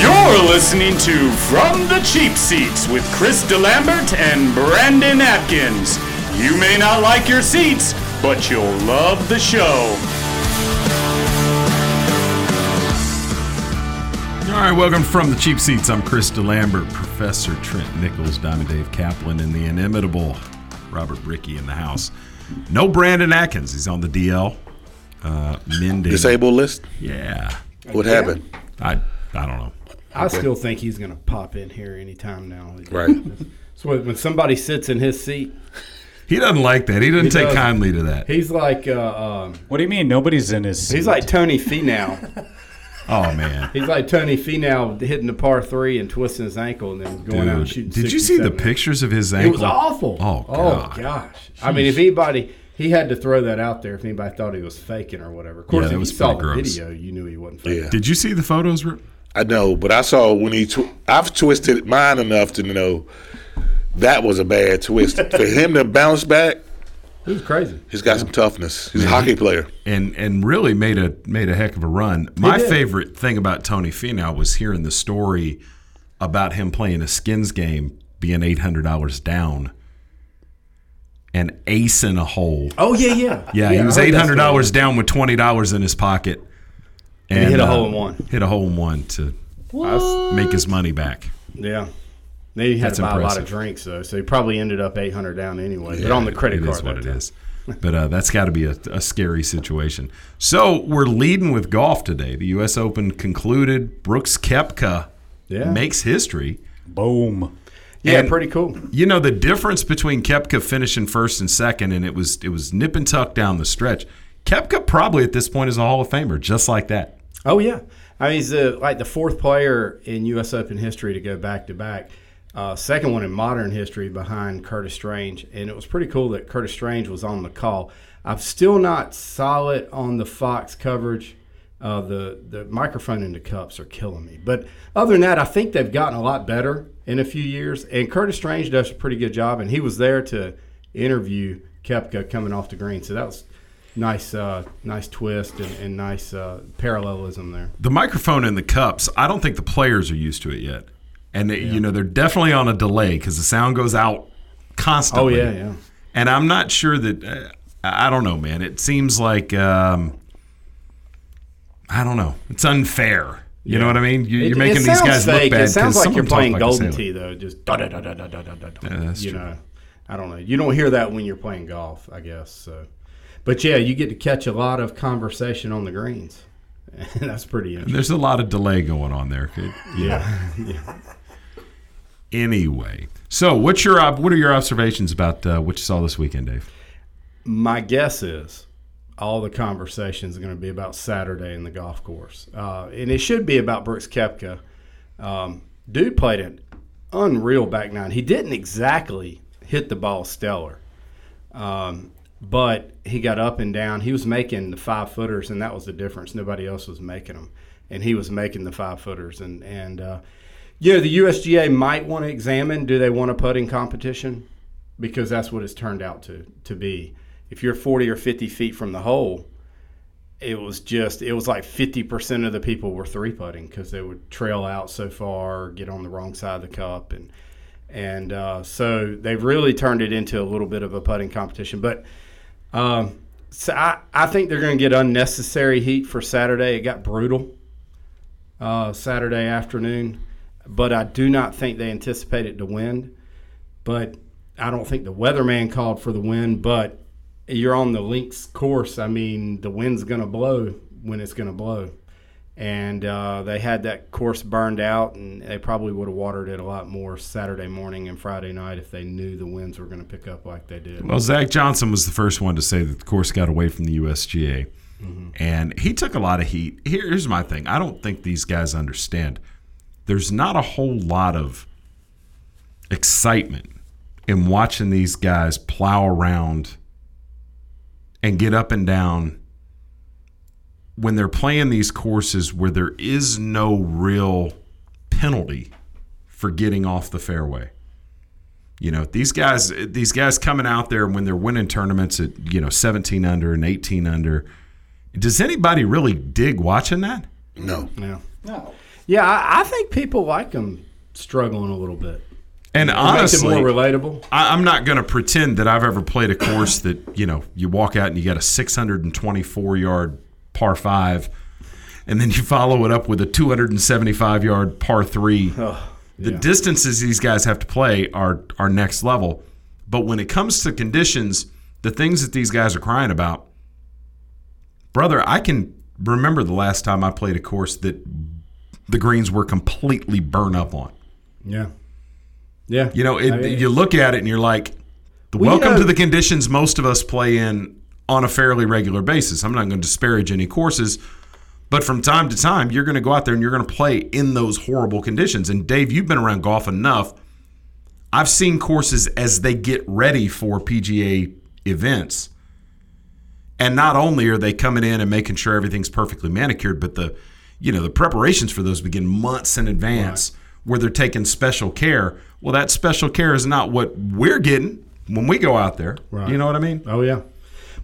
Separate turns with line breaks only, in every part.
You're listening to From the Cheap Seats with Chris DeLambert and Brandon Atkins. You may not like your seats, but you'll love the show.
All right, welcome from the cheap seats. I'm Chris DeLambert, Professor Trent Nichols, Diamond Dave Kaplan, and the inimitable Robert Bricky in the house. No Brandon Atkins. He's on the DL. Uh, mending.
Disabled list?
Yeah.
What happened?
I I don't know.
I still think he's going to pop in here anytime now.
Right.
So when when somebody sits in his seat,
He doesn't like that. He doesn't
He
take
doesn't.
kindly to that.
he's like uh, um,
What do you mean nobody's in his?
he's like Tony Finau.
Oh man.
he's like Tony Finau hitting the par three and twisting his ankle and then going out and shooting.
did you see the
70.
pictures of his ankle?
It was awful.
Oh, God.
oh
God.
gosh! I mean, if anybody, he had to throw that out there if anybody thought he was faking or whatever. Of course,
Yeah, that
if
was
you saw
pretty
the video, you knew he wasn't faking.
Yeah.
Did you see the photos? Rip?
I know, but I saw when he. Tw- I've twisted mine enough to know that was a bad twist. For him to bounce back,
It was crazy.
he's got some toughness. He's a hockey player.
and and really made a made a heck of a run. My favorite thing about Tony Finau was hearing the story about him playing a skins game, being eight hundred dollars down, and acing a hole.
Oh yeah, yeah.
Yeah, he
I
was
heard
eight
that
hundred
story.
dollars down with twenty dollars in his pocket, and,
he hit a
uh,
hole in one.
Hit a hole in one to
I
make his money back.
Yeah. They had
That's
to buy a lot of drinks though, so he probably ended up eight hundred down anyway. but on the credit
it
card,
is what
that
it
time.
is. But uh, that's got to be a, a scary situation. So we're leading with golf today. The U.S. Open concluded. Brooks Koepka
Yeah.
makes history.
boom.
Yeah,
And-
pretty cool.
You know the difference between Koepka finishing first and second, and it was it was nip and tuck down the stretch. Koepka probably at this point is a Hall of Famer, just like that.
Oh yeah, I mean he's the, like the fourth player in U.S. Open history to go back to back. Uh, second one in modern history behind Curtis Strange, and it was pretty cool that Curtis Strange was on the call. I'm still not solid on the Fox coverage. Uh, the the microphone in the cups are killing me. But other than that, I think they've gotten a lot better in a few years. And Curtis Strange does a pretty good job, and he was there to interview Koepka coming off the green. So that was nice, uh, nice twist and, and nice uh, parallelism there.
The microphone and the cups, I don't think the players are used to it yet, and they, you know they're definitely on a delay because the sound goes out constantly.
Oh yeah, yeah.
And I'm not sure that uh, I don't know, man. It seems like um, I don't know. It's unfair. You know what I mean? You,
it
making these guys look bad.
It sounds like you're playing
like
Golden. Tee though, just da da da da da da da da.
Yeah, that's
you
true.
know, I don't know. You don't hear that when you're playing golf, I guess. So, but yeah, you get to catch a lot of conversation on the greens. that's pretty interesting.
There's a lot of delay going on there.
Yeah, yeah.
Anyway, so what's your what are your observations about uh, what you saw this weekend, Dave?
My guess is all the conversations are going to be about Saturday in the golf course, uh, and it should be about Brooks Koepka. Um, dude played an unreal back nine. He didn't exactly hit the ball stellar, um, but he got up and down. He was making the five footers, and that was the difference. Nobody else was making them, and he was making the five footers. And and uh, you know the USGA might want to examine: do they want a putting competition? Because that's what it's turned out to to be. If you're 40 or 50 feet from the hole, it was just it was like 50% of the people were three putting because they would trail out so far get on the wrong side of the cup and and uh, so they've really turned it into a little bit of a putting competition but um, so I, I think they're going to get unnecessary heat for Saturday it got brutal uh, Saturday afternoon but I do not think they anticipated the wind. but I don't think the weatherman called for the wind but you're on the links course. I mean, the wind's going to blow when it's going to blow. And uh, they had that course burned out, and they probably would have watered it a lot more Saturday morning and Friday night if they knew the winds were going to pick up like they did.
Well, Zach Johnson was the first one to say that the course got away from the USGA. And he took a lot of heat. Here's my thing I don't think these guys understand. There's not a whole lot of excitement in watching these guys plow around and get up and down when they're playing these courses where there is no real penalty for getting off the fairway. You know, these guys these guys coming out there when they're winning tournaments at, you know, 17 under and 18 under. Does anybody really dig watching that?
No.
Yeah. No. Yeah, I, I think people like them struggling a little bit.
And
It
honestly,
makes it more relatable.
I, I'm not going to pretend that I've ever played a course that you know you walk out and you got a 624 yard par five, and then you follow it up with a 275 yard par three. the distances these guys have to play are are next level. But when it comes to conditions, the things that these guys are crying about, brother, I can remember the last time I played a course that the greens were completely burnt up on.
Yeah. Yeah.
You know, it,
I mean,
you look at it and you're like,
Well, you
welcome
know-
to the conditions most of us play in on a fairly regular basis. I'm not going to disparage any courses, but from time to time, you're going to go out there and you're going to play in those horrible conditions. And Dave, you've been around golf enough. I've seen courses as they get ready for PGA events. And not only are they coming in and making sure everything's perfectly manicured, but the you know, the preparations for those begin months in advance where they're taking special care. Well, that special care is not what we're getting when we go out there.
Right.
You know what I mean?
Oh yeah.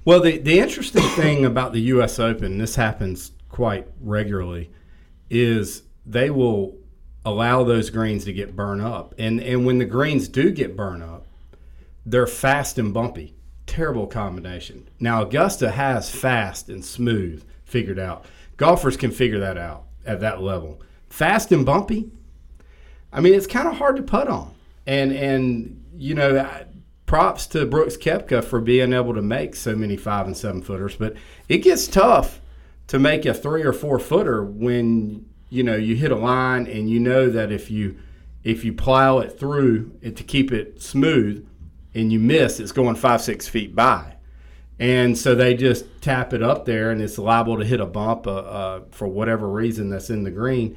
Well, the the interesting thing about the U.S. Open, this happens quite regularly, is they will allow those greens to get burned up, and and when the greens do get burned up, they're fast and bumpy. Terrible combination. Now Augusta has fast and smooth figured out. Golfers can figure that out at that level. Fast and bumpy. I mean, it's kind of hard to putt on, and and you know, I- props to Brooks Koepka for being able to make so many five and seven footers, but it gets tough to make a three or four footer when you know you hit a line and you know that if you if you plow it through it to keep it smooth and you miss, it's going five six feet by. And so they just tap it up there, and it's liable to hit a bump uh, uh, for whatever reason that's in the green,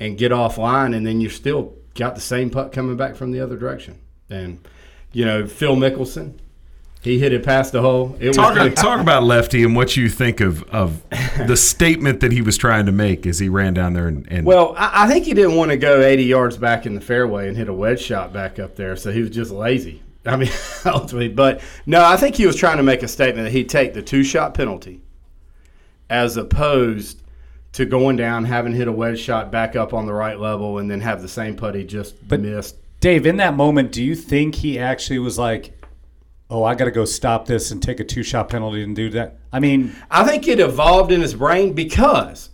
and get offline, and then you're still got the same putt coming back from the other direction. And you know, Phil Mickelson, he hit it past the hole. It
Talk,
was
talk about Lefty and what you think of, of the statement that he was trying to make as he ran down there and, and
Well, I, I think he didn't want to go 80 yards back in the fairway and hit a wedge shot back up there, so he was just lazy. I mean, ultimately, but no, I think he was trying to make a statement that he'd take the two shot penalty as opposed to going down, having hit a wedge shot back up on the right level, and then have the same putt he just
But-
missed.
Dave, in that moment, do you think he actually was like, "Oh, I got to go stop this and take a two-shot penalty and do that"? I mean,
I think it evolved in his brain because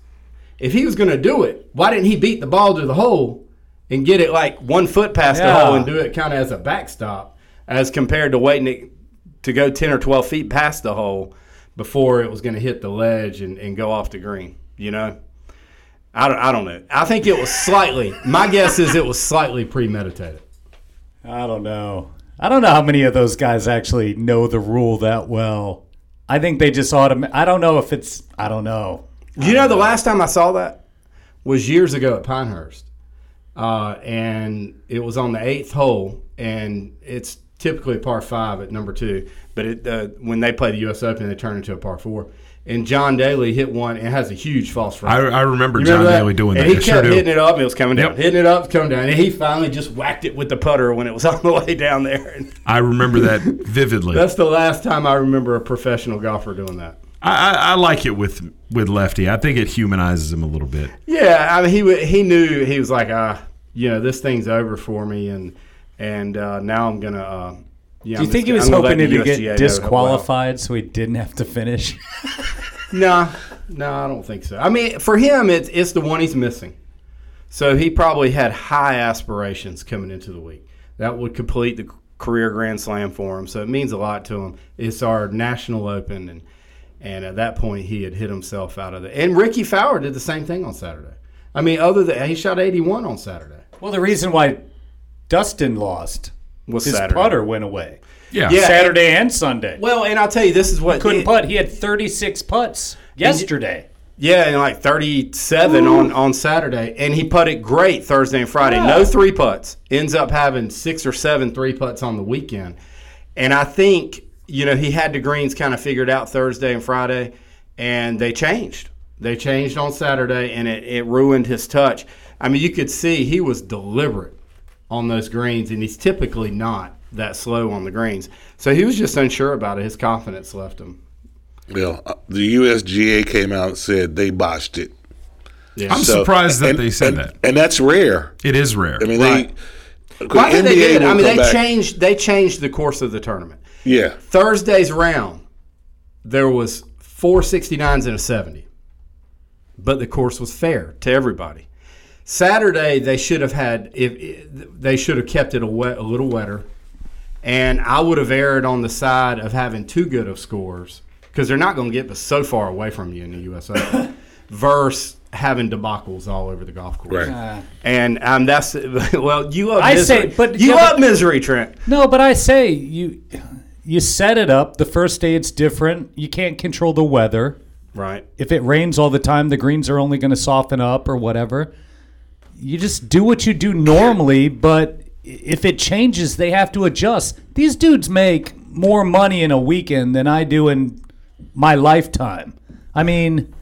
if he was going to do it, why didn't he beat the ball to the hole and get it like one foot past the hole and do it kind of as a backstop, as compared to waiting it to go ten or twelve feet past the hole before it was going to hit the ledge and, and go off the green? You know, I don't, I don't know. I think it was slightly. my guess is it was slightly premeditated.
I don't know. I don't know how many of those guys actually know the rule that well. I think they just autom. I don't know if it's. I don't know.
You know, the last time I saw that was years ago at Pinehurst, uh, and it was on the eighth hole, and it's typically a par five at number two, but it, uh, when they play the U.S. Open, they turn into a par four. And John Daly hit one and has a huge false front.
I, I remember
You
John
that?
Daly doing
and
that.
he
I
kept
sure do.
hitting it up, and it was coming down,
Yep.
hitting it up, coming down, and he finally just whacked it with the putter when it was on the way down there.
I remember that vividly.
that's the last time I remember a professional golfer doing that.
I, I, I like it with with Lefty. I think it humanizes him a little bit.
Yeah, I mean, he he knew he was like, ah, you know, this thing's over for me, and and uh, now I'm gonna. Uh, yeah,
Do you
I'm
think
just-
he was
I'm gonna let
hoping
the
to
USGA know
get disqualified so he didn't have to finish?
No, no, I don't think so. I mean, for him, it's it's the one he's missing. So he probably had high aspirations coming into the week. That would complete the career Grand Slam for him. So it means a lot to him. It's our national open, and and at that point he had hit himself out of it. And Rickie Fowler did the same thing on Saturday. I mean, other than he shot 81 on Saturday.
well, the reason why Dustin lost
Was
his
Saturday.
putter went away.
Yeah.
Yeah.
Saturday and Sunday.
Well, and I'll tell you, this is what he
couldn't putt. He had 36 putts. yesterday.
Yeah, and like 37 on, on Saturday. And he putted great Thursday and Friday. No three putts. Ends up having six or seven three putts on the weekend. And I think, you know, he had the greens kind of figured out Thursday and Friday, and they changed. They changed on Saturday, and it, it ruined his touch. I mean, you could see he was deliberate on those greens, and he's typically not that slow on the greens. So he was just unsure about it. His confidence left him.
Well, uh, the USGA came out and said they botched it.
Yeah.
I'm
So-
surprised that
and-
they said
and-
that.
and that's rare.
It is rare.
I mean,
Right.
they.
Why did they do it? I mean, they
back-
changed. They changed the course of the tournament.
Yeah,
Thursday's round, there was four 69s and a 70, but the course was fair to everybody. Saturday they should have had if, if they should have kept it a, wet, a little wetter, and I would have erred on the side of having too good of scores because they're not going to get but so far away from you in the U.S. Open, versus having debacles all over the golf course.
right.
And um, that's well, you love
I
misery.
say- but-
you
yeah,
love
but-
misery, Trent.
No, but I say you you set it up. The first day it's different. You can't control the weather.
Right.
If it rains all the time, the greens are only going to soften up or whatever. You just do what you do normally, but if it changes, they have to adjust. These dudes make more money in a weekend than I do in my lifetime. I mean,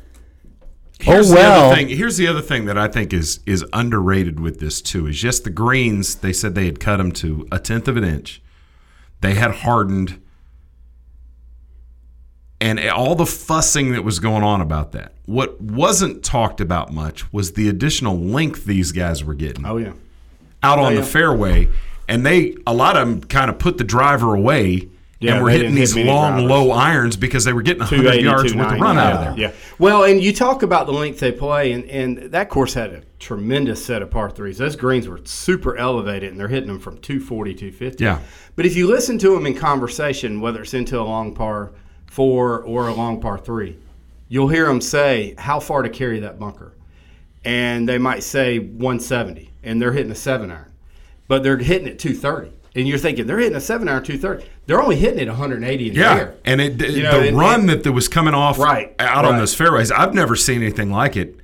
Here's
oh
the
well.
other thing. Here's the other thing that I think is is underrated with this too is just the greens. They said they had cut them to a tenth of an inch. They had hardened, and all the fussing that was going on about that. What wasn't talked about much was the additional length these guys were getting
Oh yeah.
out on oh,
yeah.
the fairway, and they a lot of them kind of put the driver away.
Yeah,
and were hitting
didn't hit
these long,
drivers.
low irons because they were getting 100 yards with the
290,
run out of there.
Yeah. Well, and you talk about the length they play, and, and that course had a tremendous set of par threes. Those greens were super elevated, and they're hitting them from 240, 250.
Yeah.
But if you listen to them in conversation, whether it's into a long par four or a long par three, you'll hear them say how far to carry that bunker. And they might say 170, and they're hitting a seven iron, but they're hitting it 230. And you're thinking they're hitting a seven iron 230. They're only hitting it 180 in the
Yeah,
air.
and it
You know,
the
and-
run
and-
that, that was coming off
Right,
out on those fairways. I've never seen anything like it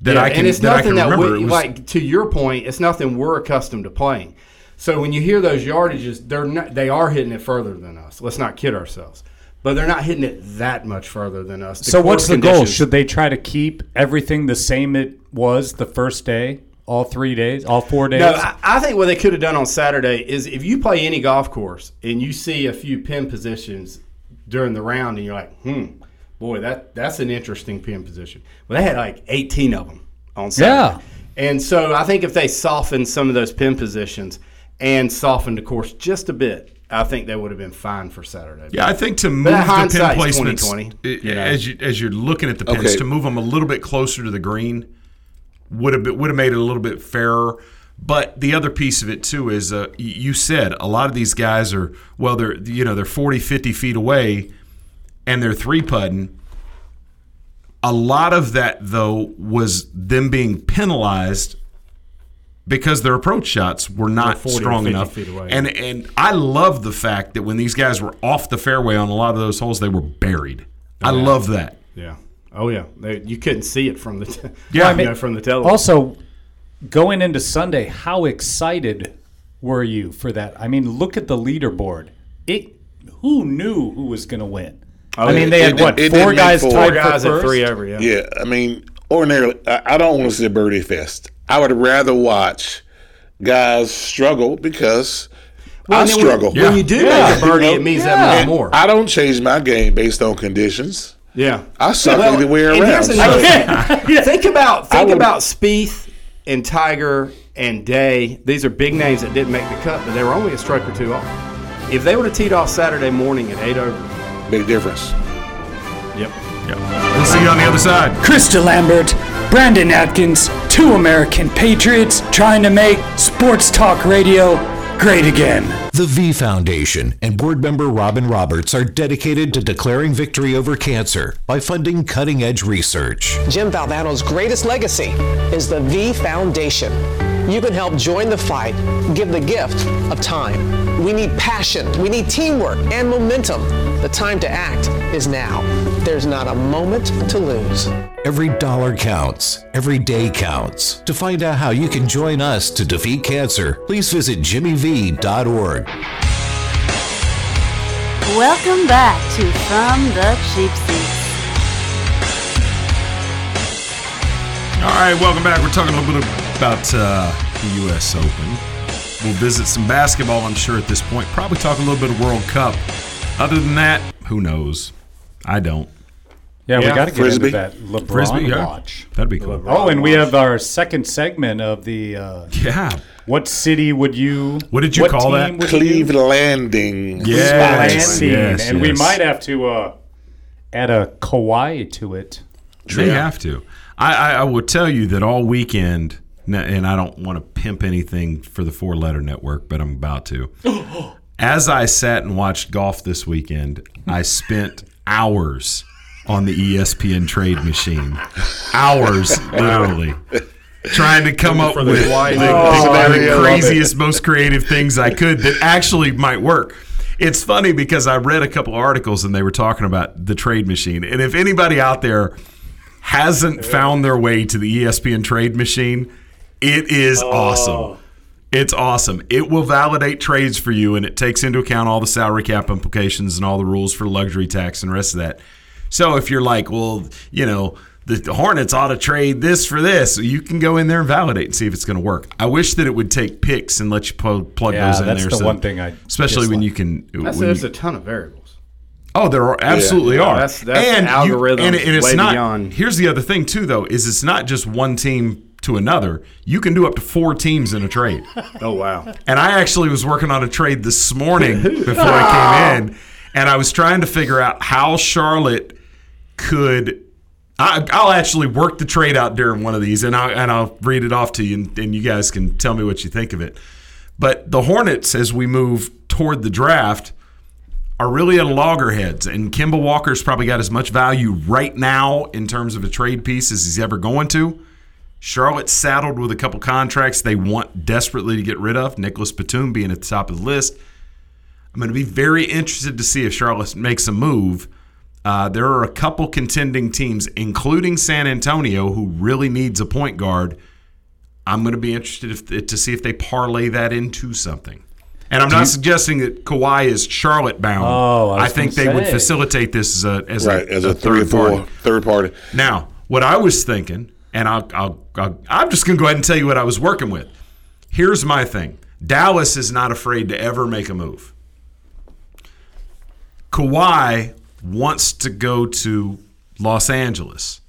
that
Yeah,
I can
and it's
that
nothing that
remember.
we,
was-
like to your point, it's nothing we're accustomed to playing. So when you hear those yardages, they're not, they are hitting it further than us. Let's not kid ourselves, but they're not hitting it that much further than us.
so what's the goal? Should they try to keep everything the same it was the first day, all three days, all four days?
No, I, I think what they could have done on Saturday is if you play any golf course and you see a few pin positions during the round, and you're like, hmm, boy, that that's an interesting pin position. Well, they had like 18 of them on Saturday.
Yeah.
And so I think if they softened some of those pin positions and softened the course just a bit, I think they would have been fine for Saturday.
yeah, I think to move the pin
hindsight's
placements
20/20, you know.
as you as you're looking at the pins
Okay.
to move them a little bit closer to the green would have been, would have made it a little bit fairer. But the other piece of it too is uh, you said a lot of these guys are well they're you know they're 40 50 feet away and they're three putting a lot of that though was them being penalized because their approach shots were not
40 or
strong
50
enough.
feet away.
And and I love the fact that when these guys were off the fairway on a lot of those holes, they were buried. Oh, I love that.
yeah. Oh yeah, they, you couldn't see it from the t-
Yeah, I
you
mean-
know, from the television.
Also, going into Sunday, how excited were you for that? I mean, look at the leaderboard. It who knew who was going to win? Oh, I mean, they
it
had
did-
what
it
four guys
four.
tied
Four guys
for
at three over. Yeah.
Yeah, I mean, ordinarily, I, I don't want to see a birdie fest. I would rather watch guys struggle because I struggle.
When, when you do make a birdie,
You know?
it means
Yeah.
that much more.
I don't change my game based on conditions.
yeah.
I suck
Well,
either way around.
here's another thing. Think about think
would-
about Spieth and Tiger and Day. These are big names that didn't make the cut, but they were only a stroke or two off. If they would have teed off Saturday morning at eight over,
Big difference.
yep.
We'll see you on the other side.
Krista Lambert, Brandon Atkins, two American patriots trying to make sports talk radio great again.
The V Foundation and board member Robin Roberts are dedicated to declaring victory over cancer by funding cutting edge research.
Jim Valvano's greatest legacy is the V Foundation. You can help join the fight, give the gift of time. We need passion, we need teamwork and momentum. The time to act is now. There's not a moment to lose.
Every dollar counts. Every day counts. To find out how you can join us to defeat cancer, please visit jimmyv.org.
Welcome back to From the Cheap Seats.
All right, welcome back. We're talking a little bit about uh, the U.S. Open. We'll visit some basketball, I'm sure, at this point. Probably talk a little bit of World Cup. Other than that, who knows? I don't.
Yeah, we got to get
Frisbee.
into that LeBron
Frisbee, yeah.
watch.
That'd be cool.
Oh, and we have our second segment of the. Uh,
Yeah.
what city would you?
What did you call that?
team would you do?
Clevelanding.
Yes,
Landing.
yes,
and we might have to uh, add a Kawhi to it.
They have to. I, I, I will tell you that all weekend, and I don't want to pimp anything for the four letter network, but I'm about to. As I sat and watched golf this weekend, I spent hours on the ESPN trade machine. Hours, literally. Trying to come up with
the
the, the-
Oh,
the
love
craziest, most creative things I could that actually might work. It's funny because I read a couple of articles and they were talking about the trade machine. And if anybody out there hasn't found their way to the ESPN trade machine, it is awesome. It's awesome. It will validate trades for you and it takes into account all the salary cap implications and all the rules for luxury tax and the rest of that. So if you're like, well, you know, the Hornets ought to trade this for this, you can go in there and validate and see if it's going to work. I wish that it would take picks and let you pl- plug
Yeah,
those in
that's
there.
the
so-
one thing I
especially when you can.
That's,
when
there's
you-
a ton of variables.
Oh, there are absolutely
Yeah,
are.
that's- that's
and you-
algorithms
and, and it's
way
not.
beyond-
Here's the other thing too, though, is it's not just one team to another. You can do up to four teams in a trade.
Oh wow.
And I actually was working on a trade this morning before I came in, and I was trying to figure out how Charlotte could. I, I'll actually work the trade out during one of these, and I'll, and I'll read it off to you, and, and you guys can tell me what you think of it. But the Hornets, as we move toward the draft, are really at loggerheads, and Kemba Walker's probably got as much value right now in terms of a trade piece as he's ever going to. Charlotte's saddled with a couple contracts they want desperately to get rid of, Nicolas Batum being at the top of the list. I'm going to be very interested to see if Charlotte makes a move. Uh, there are a couple contending teams, including San Antonio, who really needs a point guard. I'm going to be interested if, to see if they parlay that into something. And I'm not suggesting that Kawhi is Charlotte bound.
Oh, I was
think
gonna
they would facilitate this as a as
Right,
a,
as a, three or
third
four
party.
third party.
Now, what I was thinking, and I'll, I'll, I'll, I'm just going to go ahead and tell you what I was working with. Here's my thing Dallas is not afraid to ever make a move. Kawhi wants to go to Los Angeles.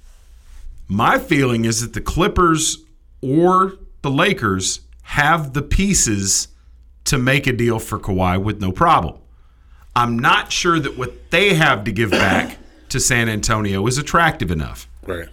My feeling is that the Clippers or the Lakers have the pieces to make a deal for Kawhi with no problem. I'm not sure that what they have to give back to San Antonio is attractive enough
Right.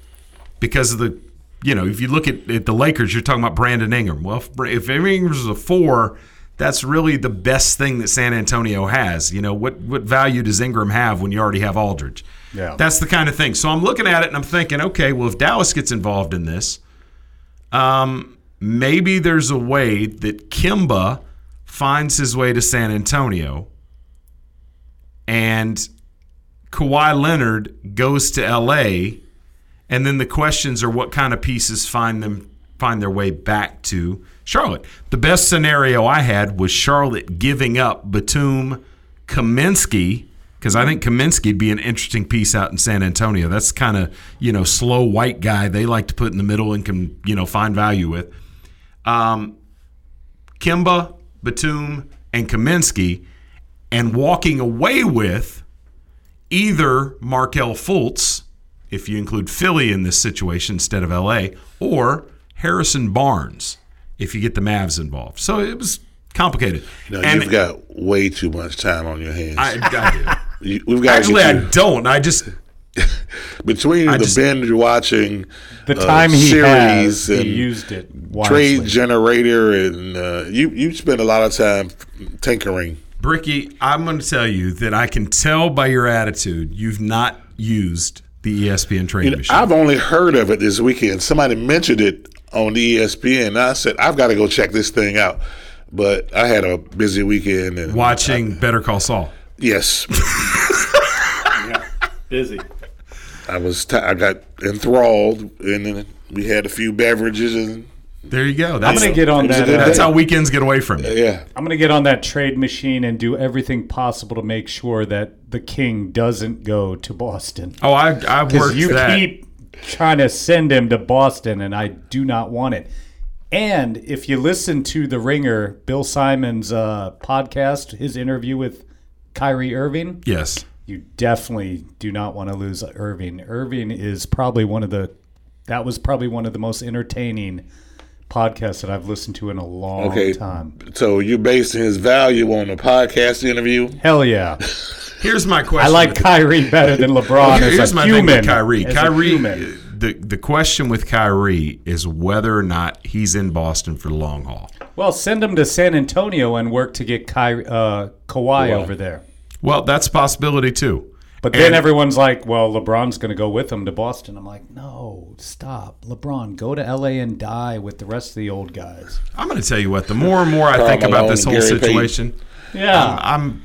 Because of the, you know, if you look at, at the Lakers, you're talking about Brandon Ingram. Well, if, if Ingram's is a four, that's really the best thing that San Antonio has. You know, what what value does Ingram have when you already have Aldridge?
Yeah.
That's the kind of thing. So I'm looking at it and I'm thinking, okay, well, if Dallas gets involved in this, um, maybe there's a way that Kemba finds his way to San Antonio and Kawhi Leonard goes to LA and then the questions are what kind of pieces find them find their way back to Charlotte. The best scenario I had was Charlotte giving up Batum, Kaminsky, because I think Kaminsky would be an interesting piece out in San Antonio. That's kind of you know slow white guy they like to put in the middle and can you know find value with. Um, Kemba, Batum, and Kaminsky, and walking away with either Markelle Fultz, if you include Philly in this situation instead of LA, or Harrison Barnes, if you get the Mavs involved. So it was complicated.
No,
and
you've got way too much time on your hands.
I, I
You- we've got
actually,
to
I don't. I just
between
I
the
just-
binge watching,
The
uh,
time he
series
has, he
and
used it
trade generator, and uh, you you spend a lot of time tinkering.
Bricky, I'm going to tell you that I can tell by your attitude you've not used the ESPN trade
You know,
machine.
I've only heard of it this weekend. Somebody mentioned it on the ESPN. And I said I've got to go check this thing out, but I had a busy weekend and
Watching Better Call Saul.
Yes.
Busy.
I was t- I got enthralled, and then we had a few beverages, and
There you go.
I'm
That's,
gonna get on
it was a
that. uh,
that's how weekends get away from you.
yeah,
I'm gonna get on that trade machine and do everything possible to make sure that the king doesn't go to Boston.
Oh, I I
Because
worked
you
that.
keep trying to send him to Boston, and I do not want it. And if you listen to the Ringer, Bill Simmons' uh, podcast, his interview with Kyrie Irving,
yes.
you definitely do not want to lose Irving. Irving is probably one of the that was probably one of the most entertaining podcasts that I've listened to in a long
okay.
time.
So you're basing his value on a podcast interview.
Hell yeah.
Here's my question.
I like Kyrie better than LeBron
Here-
as
Here's
a
my
human.
thing with Kyrie.
As
Kyrie, the the question with Kyrie is whether or not he's in Boston for the long haul.
Well, send him to San Antonio and work to get Kyrie, uh, Kawhi over there.
Well, that's a possibility too.
But then
And-
everyone's like, well, LeBron's going to go with him to Boston. I'm like, no, stop. LeBron, go to LA and die with the rest of the old guys.
I'm going to tell you what. The more and more I think about this whole
Gary Payton.
situation,
Yeah.
I'm I'm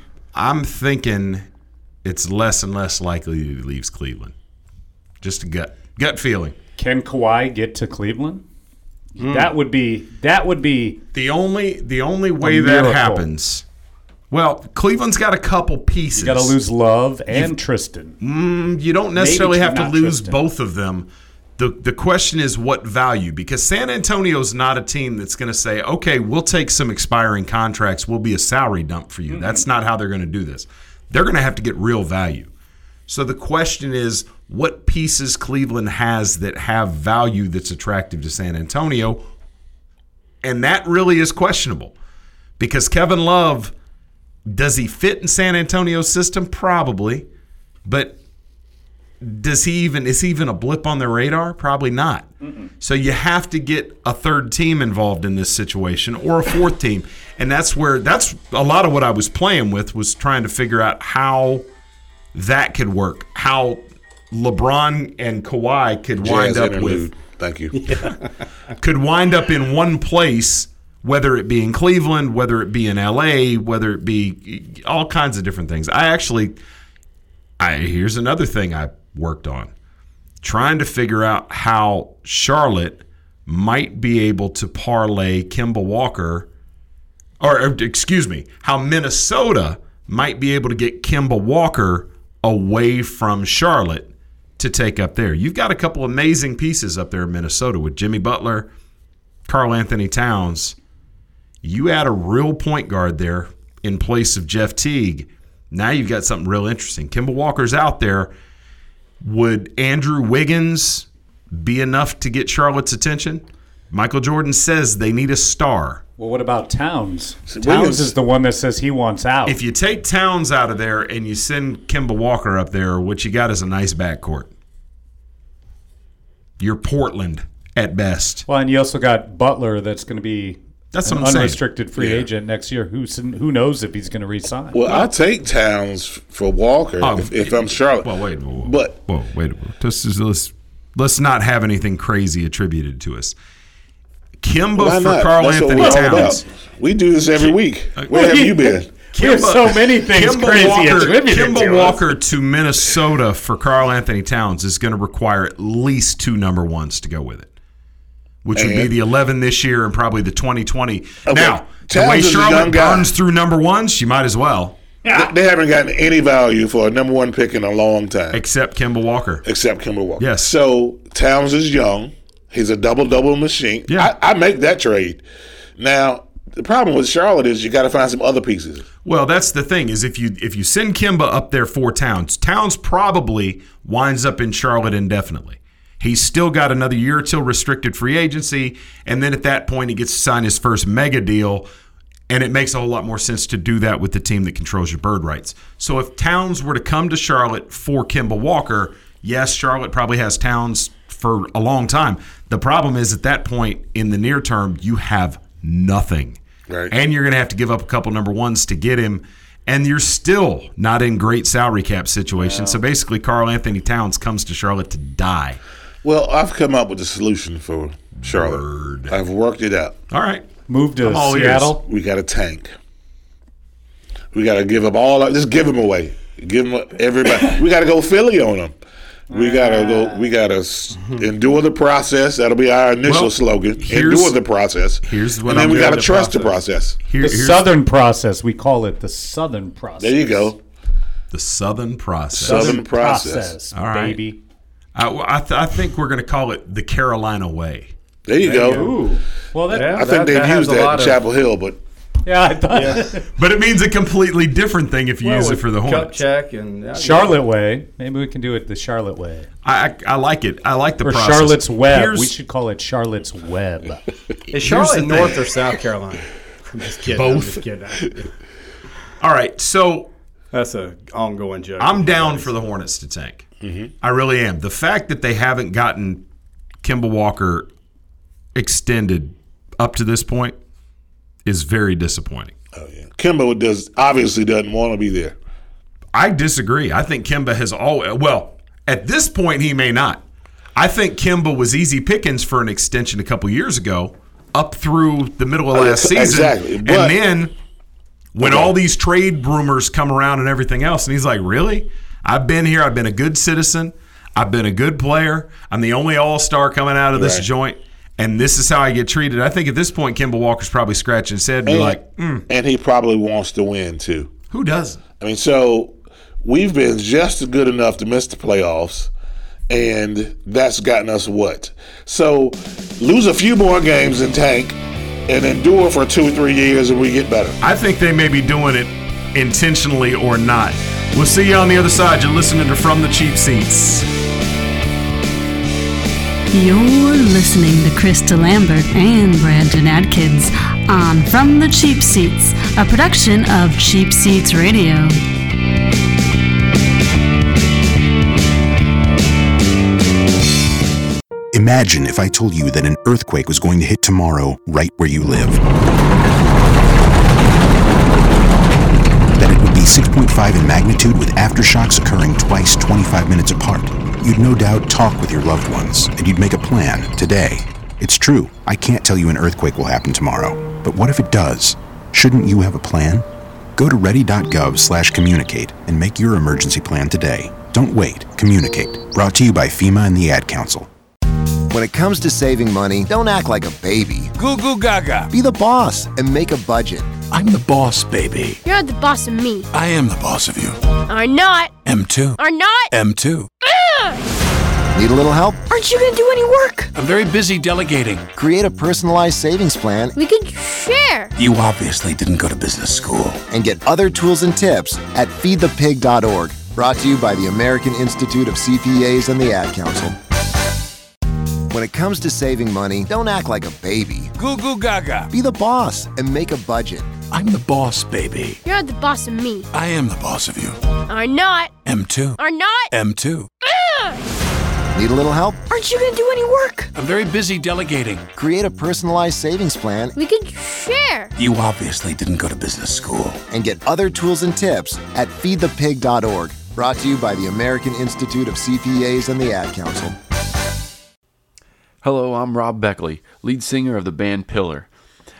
thinking it's less and less likely that he leaves Cleveland. Just a gut gut feeling.
Can Kawhi get to Cleveland?
Hmm.
That would be that would be
The only the only way that happens. Well, Cleveland's got a couple pieces.
you got to lose Love and Tristan.
Mm, you don't necessarily have to lose
Tristan.
both of them. The the question is what value because San Antonio's not a team that's going to say, "Okay, we'll take some expiring contracts. We'll be a salary dump for you." That's mm-hmm. not how they're going to do this. They're going to have to get real value. So the question is what pieces Cleveland has that have value that's attractive to San Antonio? And that really is questionable because Kevin Love does he fit in San Antonio's system? Probably. But does he even is he even a blip on their radar? Probably not. So you have to get a third team involved in this situation or a fourth team. And that's where that's a lot of what I was playing with was trying to figure out how that could work. How LeBron and Kawhi could wind
Jazz
up
interlude.
with
Thank you.
could wind up in one place, whether it be in Cleveland, whether it be in LA, whether it be all kinds of different things. I actually, I here's another thing I worked on, trying to figure out how Charlotte might be able to parlay Kemba Walker, or, or excuse me, how Minnesota might be able to get Kemba Walker away from Charlotte to take up there. You've got a couple amazing pieces up there in Minnesota with Jimmy Butler, Karl-Anthony Towns. You add a real point guard there in place of Jeff Teague. Now you've got something real interesting. Kemba Walker's out there. Would Andrew Wiggins be enough to get Charlotte's attention? Michael Jordan says they need a star.
Well, what about Towns? Towns
Wiggins-
is the one that says he wants out.
If you take Towns out of there and you send Kemba Walker up there, what you got is a nice backcourt. You're Portland at best.
well, and you also got Butler that's going to be
That's
an
what I'm saying.
unrestricted free agent next year. Who's who knows if he's going to resign?
Well, I take Towns for Walker
Oh,
if, if I'm Charlotte.
Well, wait, whoa, whoa,
But-
whoa, wait, whoa. Let's, just- let's let's not have anything crazy attributed to us. Kemba
Why
for
not?
Carl
That's
Anthony
we're
Towns.
about. We do this every week. Uh, Where have you been?
There's so many things
Kemba
crazy
Walker,
attributed
Kemba
to us.
Walker to Minnesota for Karl-Anthony Towns is going to require at least two number ones to go with it, which would be the 11 this year and probably the 2020.
Okay,
Now, the way Charlotte
young guy.
burns through number ones, she might as well,
They, they haven't gotten any value for a number one pick in a long time,
except Kemba Walker.
except Kemba Walker.
Yes.
So Towns is young. He's a double double machine.
Yeah.
I, I make that trade. Now the problem with Charlotte is you got to find some other pieces.
Well, that's the thing is if you if you send Kemba up there for Towns, Towns probably winds up in Charlotte indefinitely. He's still got another year till restricted free agency, and then at that point he gets to sign his first mega deal, and it makes a whole lot more sense to do that with the team that controls your bird rights. So if Towns were to come to Charlotte for Kemba Walker, yes, Charlotte probably has Towns for a long time. The problem is at that point in the near term, you have nothing.
Right.
And you're going to have to give up a couple number ones to get him. And you're still not in great salary cap situation. So basically, Karl-Anthony Towns comes to Charlotte to die.
Well, I've come up with a solution for Charlotte. I've worked it out.
All right.
Move to
I'm all ears.
Seattle.
We got a tank. We got to give up all. Just give them away. Give them everybody. we got to go Philly on them. We gotta go. We gotta endure the process. That'll be our initial
Well,
slogan. Endure the process.
here's what
and then
I'm
we gotta
the
trust the
process.
process.
Here-
The Southern process. We call it the Southern process.
There you go.
the Southern process.
Southern process.
All right.
baby.
I, I, th- I think we're going to call it the Carolina way.
There you go.
Ooh.
Well, that,
Yeah.
I think
That-
they've
that
used that
lot
in
of-
Chapel Hill, but
yeah, I thought Yeah.
But it means a completely different thing if you
Well,
use it for the
Cup
Hornets.
check and yeah,
Charlotte way. Maybe we can do it the Charlotte way.
I, I, I like it. I like the
Or
process.
Charlotte's Web.
Here's-
we should call it Charlotte's Web.
Is Charlotte North
thing.
or South Carolina? I'm just kidding.
Both.
I'm just kidding.
All right, so
That's a ongoing joke.
I'm down for the Hornets to tank. Mm-hmm. I really am. The fact that they haven't gotten Kemba Walker extended up to this point is very disappointing.
Oh, Kemba does obviously doesn't want to be there.
I disagree. I think Kemba has always well at this point he may not. I think Kemba was easy pickings for an extension a couple years ago, up through the middle of
Oh,
last
yeah,
season,
exactly.
and then when all these trade rumors come around and everything else, and he's like, "Really? I've been here. I've been a good citizen. I've been a good player. I'm the only All Star coming out of this
Right.
joint." And this is how I get treated. I think at this point, Kemba Walker's probably scratching his head and be
And,
like, mm,
and he probably wants to win too.
"Who doesn't?"
I mean, so we've been just good enough to miss the playoffs, and that's gotten us what? So lose a few more games and tank, and endure for two or three years, and we get better.
I think they may be doing it intentionally or not. We'll see you on the other side. You're listening to From the Cheap Seats.
You're listening to Krista Lambert and Brandon Adkins on From the Cheap Seats, a production of Cheap Seats Radio.
Imagine if I told you that an earthquake was going to hit tomorrow right where you live. That it would be 6.5 in magnitude with aftershocks occurring twice 25 minutes apart. You'd no doubt talk with your loved ones and you'd make a plan today. It's true, I can't tell you an earthquake will happen tomorrow. But what if it does? Shouldn't you have a plan? Go to ready.gov slash communicate and make your emergency plan today. Don't wait, communicate. Brought to you by FEMA and the Ad Council.
When it comes to saving money, don't act like a baby.
Goo goo gaga.
Be the boss and make a budget.
I'm the boss, baby.
You're the boss of me.
I am the boss of you.
Are not.
M2.
Are not.
M2.
Need a little help?
Aren't you gonna do any work?
I'm very busy delegating.
Create a personalized savings plan
We could share.
You obviously didn't go to business school.
and get other tools and tips at feedthepig.org. Brought to you by the American Institute of CPAs and the Ad Council. When it comes to saving money, don't act like a baby.
Goo goo gaga.
Be the boss and make a budget.
I'm the boss, baby.
You're the boss of me.
I am the boss of you.
Are not.
M2.
Are not.
M2.
Need a little help?
Aren't you gonna do any work?
I'm very busy delegating.
Create a personalized savings plan
We could share.
You obviously didn't go to business school.
and get other tools and tips at feedthepig.org. Brought to you by the American Institute of CPAs and the Ad Council.
Hello, I'm Rob Beckley, lead singer of the band Pillar.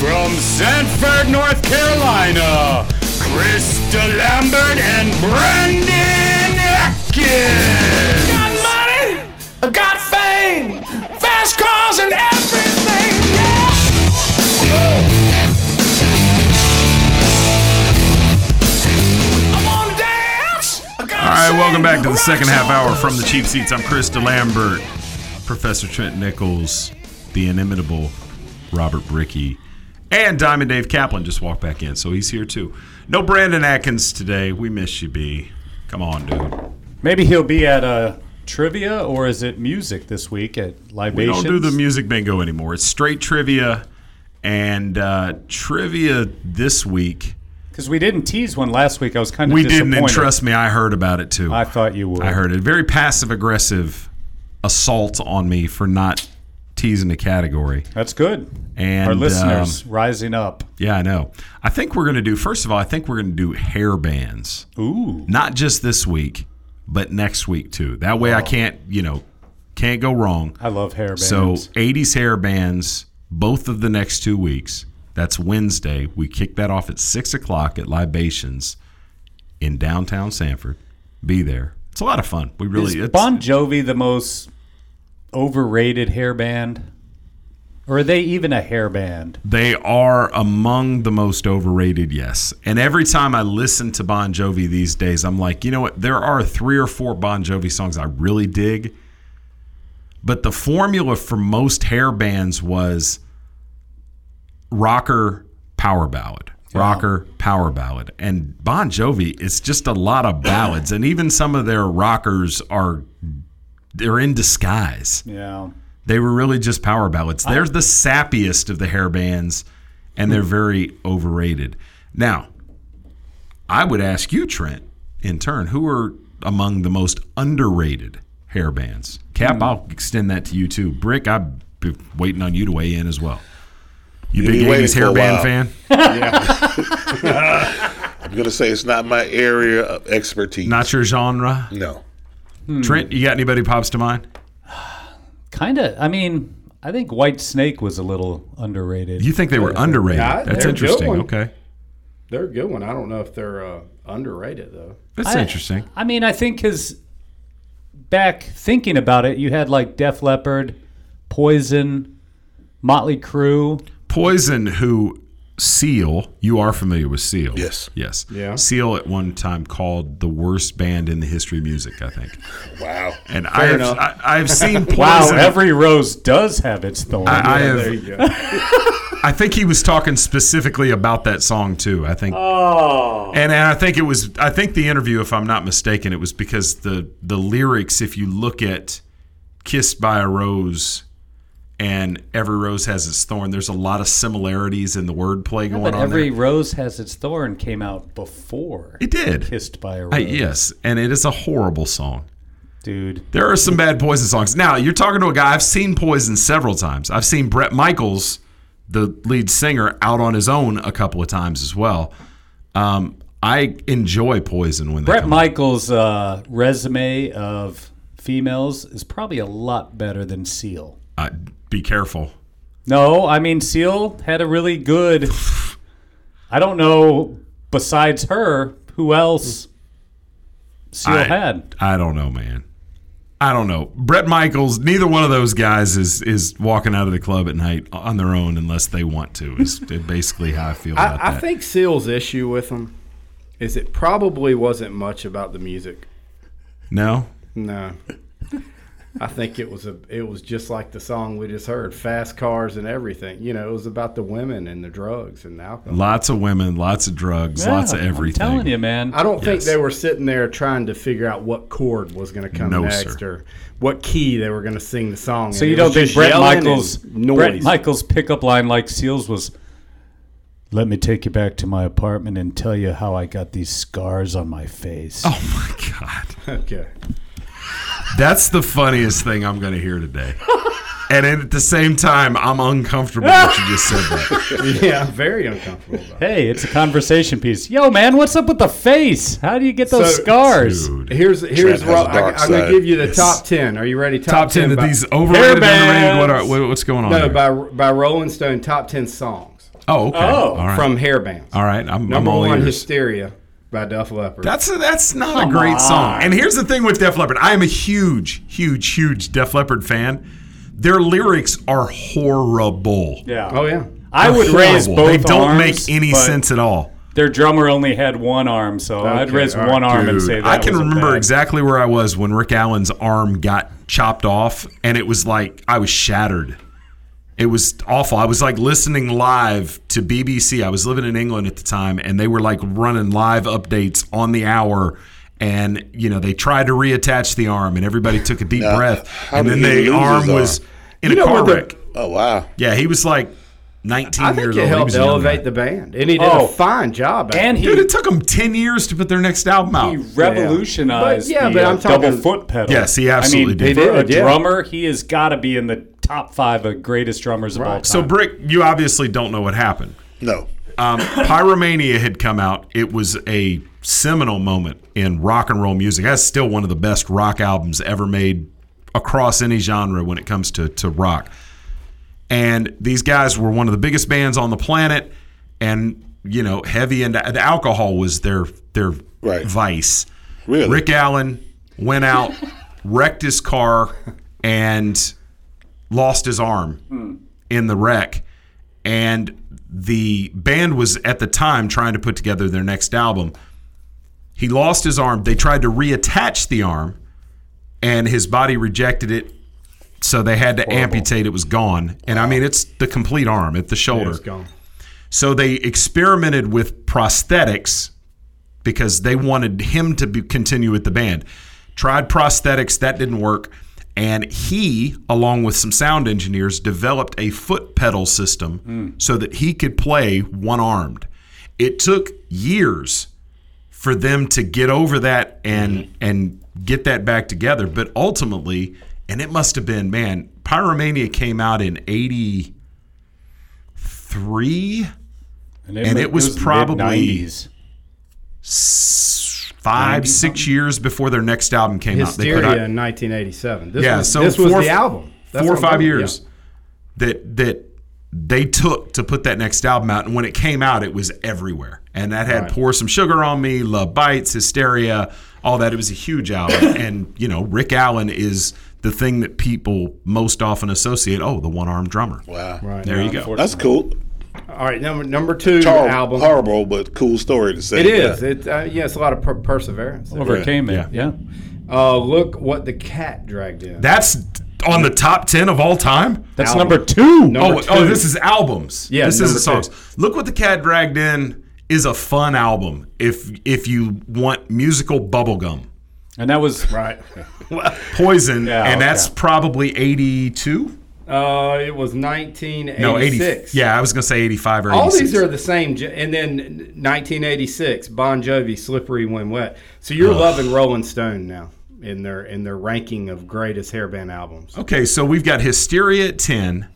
from Sanford, North Carolina, Krista Lambert and Brandon Atkins.
Got money, I got fame, fast cars and everything.
All right, welcome back to the second half hour from the cheap seats. I'm Krista Lambert, Professor Trent Nichols, the inimitable Robert Bricky, and Diamond Dave Kaplan just walked back in, so he's here too. No Brandon Atkins today. We miss you, B. Come on, dude.
Maybe he'll be at uh, trivia or is it music this week at
We don't do the music bingo anymore. It's straight trivia, and uh, trivia this week
Because we didn't tease one last week. I was kind of
We didn't, and trust me, I heard about it too.
I thought you would.
I heard it. Very passive aggressive assault on me for not teasing a category.
That's good.
And
Our listeners
um,
rising up.
yeah, I know. I think we're going to do. First of all, I think we're going to do hair bands.
Ooh.
Not just this week, but next week too. That way, I can't, you know, can't go wrong.
I love hair bands.
So 80s hair bands, both of the next two weeks. That's Wednesday. We kick that off at six o'clock at Libations in downtown Sanford. Be there. It's a lot of fun. We really.
Is
it's,
Bon Jovi the most overrated hair band? Or are they even a hair band?
They are among the most overrated, yes. And every time I listen to Bon Jovi these days, I'm like, you know what? There are three or four Bon Jovi songs I really dig. But the formula for most hair bands was rocker, power ballad. Rocker, power ballad. And Bon Jovi, it's just a lot of ballads. and even some of their rockers are they're in disguise.
Yeah.
They were really just power ballads. They're the sappiest of the hair bands, and they're very overrated. Now, I would ask you, Trent, in turn, who are among the most underrated hair bands? Cap,
Hmm.
I'll extend that to you too. Brick, I've been waiting on you to weigh in as well. You
You've
big
been waiting
80s
for
hair
a
band
while.
fan?
I'm gonna say it's not my area of expertise.
Not your genre?
No.
Trent, you got anybody pops to mind?
Kind of. I mean, I think Whitesnake was a little underrated.
You think they were underrated?
Nah,
That's
they're a good
interesting. Okay.
They're a good one. I don't know if they're uh, underrated though.
That's
I-
interesting.
I mean, I think because back thinking about it, you had like Def Leppard, Poison, Motley Crue.
Poison, who Seal, you are familiar with Seal.
Yes.
Yes.
Yeah.
Seal at one time called the worst band in the history of music, I think.
Wow.
And
Fair
I've,
enough.
I, I've seen Poison.
Wow, every rose does have its thorn.
I, I
Yeah,
have,
there you go.
I think he was talking specifically about that song too. I think,
oh,
and, and I think it was. I think the interview, if I'm not mistaken, it was because the the lyrics. If you look at "Kissed by a Rose" and "Every Rose Has Its Thorn," there's a lot of similarities in the wordplay
Yeah,
going
but
on
every
there.
rose has its thorn came out before.
It did.
Kissed by a rose.
I, yes, and it is a horrible song.
Dude.
There are some bad Poison songs. Now, you're talking to a guy, I've seen Poison several times. I've seen Bret Michaels, the lead singer, out on his own a couple of times as well. Um, I enjoy Poison when they Bret
Michaels' uh, resume of females is probably a lot better than Seal.
Uh, be careful.
No, I mean Seal had a really good. I don't know. Besides her, who else Seal
I,
had?
I don't know, man. I don't know. Bret Michaels, neither one of those guys is is walking out of the club at night on their own unless they want to. Is basically how I feel about
I, I
that.
think Seal's issue with them is it probably wasn't much about the music.
no,
No. I think it was a it was just like the song we just heard, fast cars and everything. You know, it was about the women and the drugs and the alcohol.
lots of women, lots of drugs, lots of everything.
I'm telling you, man.
I don't think they were sitting there trying to figure out what chord was going to come
No,
next
sir.
or what key they were going to sing the song.
So
in.
you don't think
Bret
Michaels
noise?
Bret Michaels pickup line like Seals was let me take you back to my apartment and tell you how I got these scars on my face.
Oh my god.
okay.
That's the funniest thing I'm going to hear today. and at the same time, I'm uncomfortable that you just said that.
yeah, I'm very uncomfortable. About
Hey, it's a conversation piece. Yo, man, what's up with the face? How do you get those
So-
scars?
Dude.
Here's here's
has
what
a
I,
dark
I'm gonna give you the
Yes.
top ten. Are you ready?
Top 10 of
by-
these overrated,
Hair
underrated. What are, what, what's going on?
No,
there?
by by Rolling Stone, top ten songs
oh, okay.
Oh,
All right.
from hair bands.
all right. I'm, I'm
Number
all
one,
ears.
Hysteria by Def Leppard.
That's a, that's not
Come
a great song. And here's the thing with Def Leppard. I am a huge, huge, huge Def Leppard fan. Their lyrics are horrible.
Yeah.
oh yeah.
I
They're
would raise
horrible.
both
They don't
arms,
make any sense at all.
Their drummer only had one arm, so I'd raise
all right.
one arm and say that
I can
was
remember
bad-
exactly where I was when Rick Allen's arm got chopped off, and it was like I was shattered. It was awful. I was like listening live to BBC. I was living in England at the time, and they were like running live updates on the hour. And you know they tried to reattach the arm, and everybody took a deep
Now,
breath, and then the arm was in
You
a car
the-
wreck.
Oh wow.
Yeah, he was like 19
I
years
think
old.
it
He
helped
was
elevate
guy.
the band, and he did
Oh.
a fine job. at
And
it.
he
Dude, it took them 10 years to put their next album out.
he revolutionized
But, yeah,
the
but
uh,
I'm talking-
double foot pedal.
Yes, he absolutely
I mean,
did.
For
He
a
yeah.
drummer, he has got to be in the top five of greatest drummers of all time.
So, Brick, you obviously don't know what happened.
No.
Um, Pyromania had come out. It was a seminal moment in rock and roll music. That's still one of the best rock albums ever made across any genre when it comes to, to rock. And these guys were one of the biggest bands on the planet, and you know, heavy and the alcohol was their their
Right.
vice.
Really?
Rick Allen went out, wrecked his car, and lost his arm hmm. in the wreck. And the band was at the time trying to put together their next album. He lost his arm. They tried to reattach the arm, and his body rejected it. So they had to amputate. It was gone. And I mean, it's the complete arm at the shoulder.
it's gone.
So they experimented with prosthetics because they wanted him to be, continue with the band. Tried prosthetics, that didn't work. And he, along with some sound engineers, developed a foot pedal system hmm. so that he could play one armed. It took years for them to get over that and mm-hmm. and get that back together. But ultimately, and it must have been, man, Pyromania came out in 83 and it, was, probably
mid-90s.
s- five, six years before their next album came out. They
Hysteria
put out
in 1987. This
yeah,
was,
so
this was
four-
the album. That's
four or five years that that they took to put that next album out, and when it came out, it was everywhere, and that had
Right.
"Pour Some Sugar on Me," "Love Bites," "Hysteria," all that. It was a huge album, and you know, Rick Allen is the thing that people most often associate. Oh, the one-armed drummer.
Wow.
Right.
There you go.
That's cool.
All right, number number two
Horrible,
album.
horrible, but cool story to say.
It is. It uh, yeah, it's a lot of per- perseverance.
Overcame it. Yeah.
Uh, look what the cat dragged in.
That's on the top ten of all time.
That's
Album.
number two.
Number
oh, oh,
two.
this is albums.
Yeah,
this is songs.
two.
Look what the cat dragged in is a fun album. If if you want musical bubblegum.
And that was
right.
Poison,
Yeah,
and
okay.
that's probably 82.
Uh, it was 1986.
No, 80. Yeah, I was going to say 85 or 86.
All these are the same. And then 1986, Bon Jovi, "Slippery When Wet." So you're loving Rolling Stone now in their in their ranking of greatest hairband albums.
Okay, so we've got Hysteria at 10.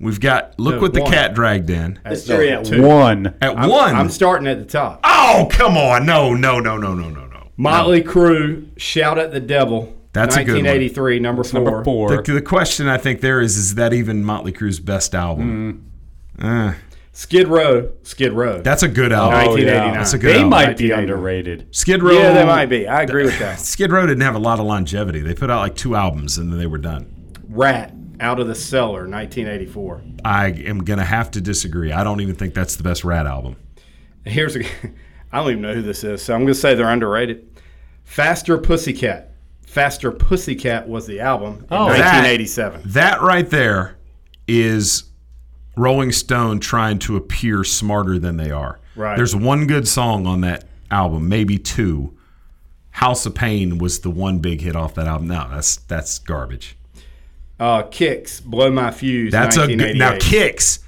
We've got Look
No,
What the. Cat Dragged In.
Hysteria at
two.
one.
At
I'm,
1.
I'm starting at the top.
oh, come on. No, no, no, no, no, no, no.
Motley Crue, "Shout at the Devil."
That's a good one.
1983, number four.
Number four.
The, the question I think there is is that even Motley Crue's best album? Uh,
Skid Row, Skid Row.
that's a good album.
Oh,
1989.
That's a good
They
album.
might be underrated.
Skid Row.
yeah, they might be. I agree with that.
Skid Row didn't have a lot of longevity. They put out like two albums and then they were done.
Ratt, Out of the Cellar, 1984.
I am going to have to disagree. I don't even think that's the best Ratt album.
Here's a, I don't even know who this is, so I'm going to say they're underrated. Faster Pussycat. Faster Pussycat was the album in
Oh,
1987.
That right there is Rolling Stone trying to appear smarter than they are.
Right.
There's one good song on that album, maybe two. House of Pain was the one big hit off that album. No, that's that's garbage.
Uh, Kix, Blow My Fuse,
That's a good, now Kix.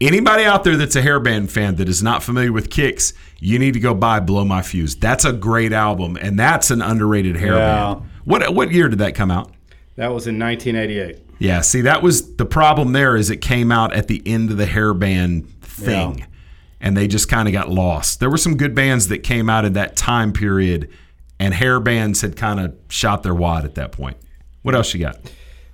Anybody out there that's a hairband fan that is not familiar with Kix, you need to go buy Blow My Fuse. That's a great album, and that's an underrated hairband.
Yeah.
What what year did that come out?
That was in 1988.
Yeah, see, that was the problem there is it came out at the end of the hair band thing.
Yeah.
And they just kind of got lost. There were some good bands that came out in that time period, and hair bands had kind of shot their wad at that point. What else you got?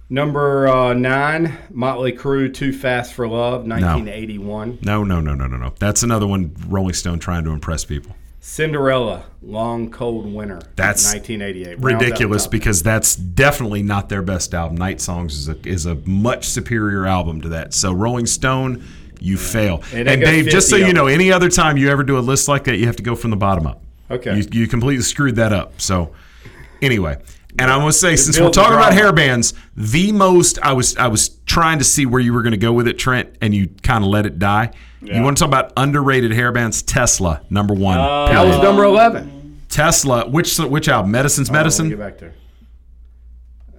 Number uh, nine, Motley Crue, Too Fast for Love, 1981.
No, no, no, no, no, no. That's another one Rolling Stone trying to impress people.
Cinderella, Long Cold Winter,
That's
1988.
Ridiculous because that's definitely not their best album. Night Songs is a, is a much superior album to that. So Rolling Stone, you fail.
And
And, Dave, just so you know, any other time you ever do a list like that, you have to go from the bottom up.
Okay.
You, you completely screwed that up. So anyway, and I want to say, since we're
builds the
talking about
drama.
hair bands, the most I was I was trying to see where you were going to go with it, Trent, and you kind of let it die. You want to talk about underrated hair bands? Tesla, number one.
Uh, that was number um, 11.
Tesla. Which which album? Medicine's oh,
Hold on,
Medicine.
get back there.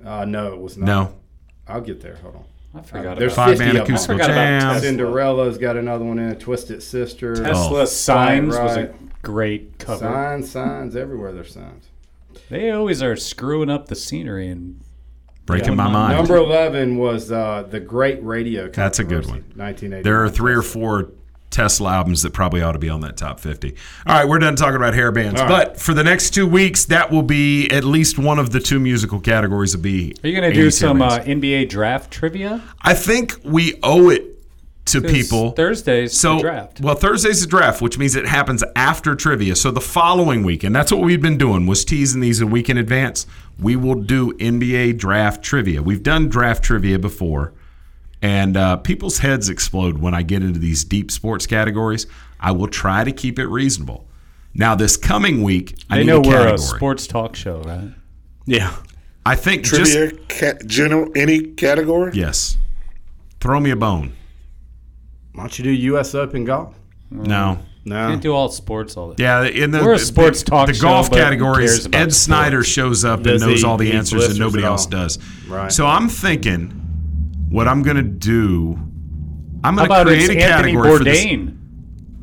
Uh, no, it was not.
No.
I'll get there. Hold on.
I forgot uh,
There's
about
Five
50
man acoustical
I forgot about
jam.
Tesla.
Cinderella's got another one in it. Twisted Sister.
Tesla
Oh.
Signs
Right,
was a great cover.
Signs, signs, everywhere there's signs.
They always are screwing up the scenery and
Breaking
Yeah.
my mind.
Number 11 was uh, The Great Radio
That's a good one.
Controversy, 1980.
There are three or four Tesla albums that probably ought to be on that top 50. All right, we're done talking about hair bands.
All right.
But for the next two weeks, that will be at least one of the two musical categories will be.
Are you going to do some uh, NBA draft trivia?
I think we owe it to
'Cause
people.
Thursday's
so,
the draft.
Well, Thursday's the draft, which means it happens after trivia. So the following weekend, that's what we've been doing, was teasing these a week in advance. We will do NBA draft trivia. We've done draft trivia before, and uh, people's heads explode when I get into these deep sports categories. I will try to keep it reasonable. Now, this coming week, I
They
need
know
a
we're
category.
a sports talk show, right?
Yeah.
I think
Trivia,
just
ca- general, any category?
yes. Throw me a bone.
Why don't you do U.S. Open golf?
No.
No.
Can't do all sports all the
Yeah, in the
We're a sports
the,
talk
the
show,
golf
but who
categories,
about
Ed Snyder shows up
Does
and knows
he-
all the
he
answers and
blisters
nobody
it
else
all?
does.
Right.
So I'm thinking, what I'm going to do, I'm
How
going to
about it's
create a
Anthony
category for this.
Bourdain?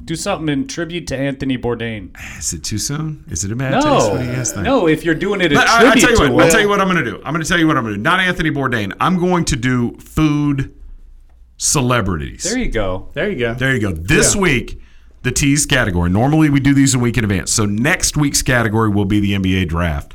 Do something in tribute to Anthony Bourdain.
Is it too soon? Is it a bad taste? What do you guys
No,
think?
no. If you're doing it a
But I, I'll
tribute
tell you what. I'll
him,
tell you what I'm going to do. I'm going to tell you what I'm going to do. Not Anthony Bourdain. I'm going to do food celebrities.
there you go.
There you go.
There you go. This
Yeah.
week, the tease category. Normally, we do these a week in advance. So next week's category will be the NBA draft.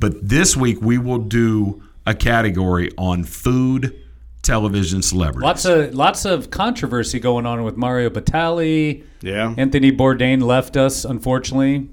But this week, we will do a category on food television celebrities.
Lots of lots of controversy going on with Mario Batali.
Yeah.
Anthony Bourdain left us, unfortunately.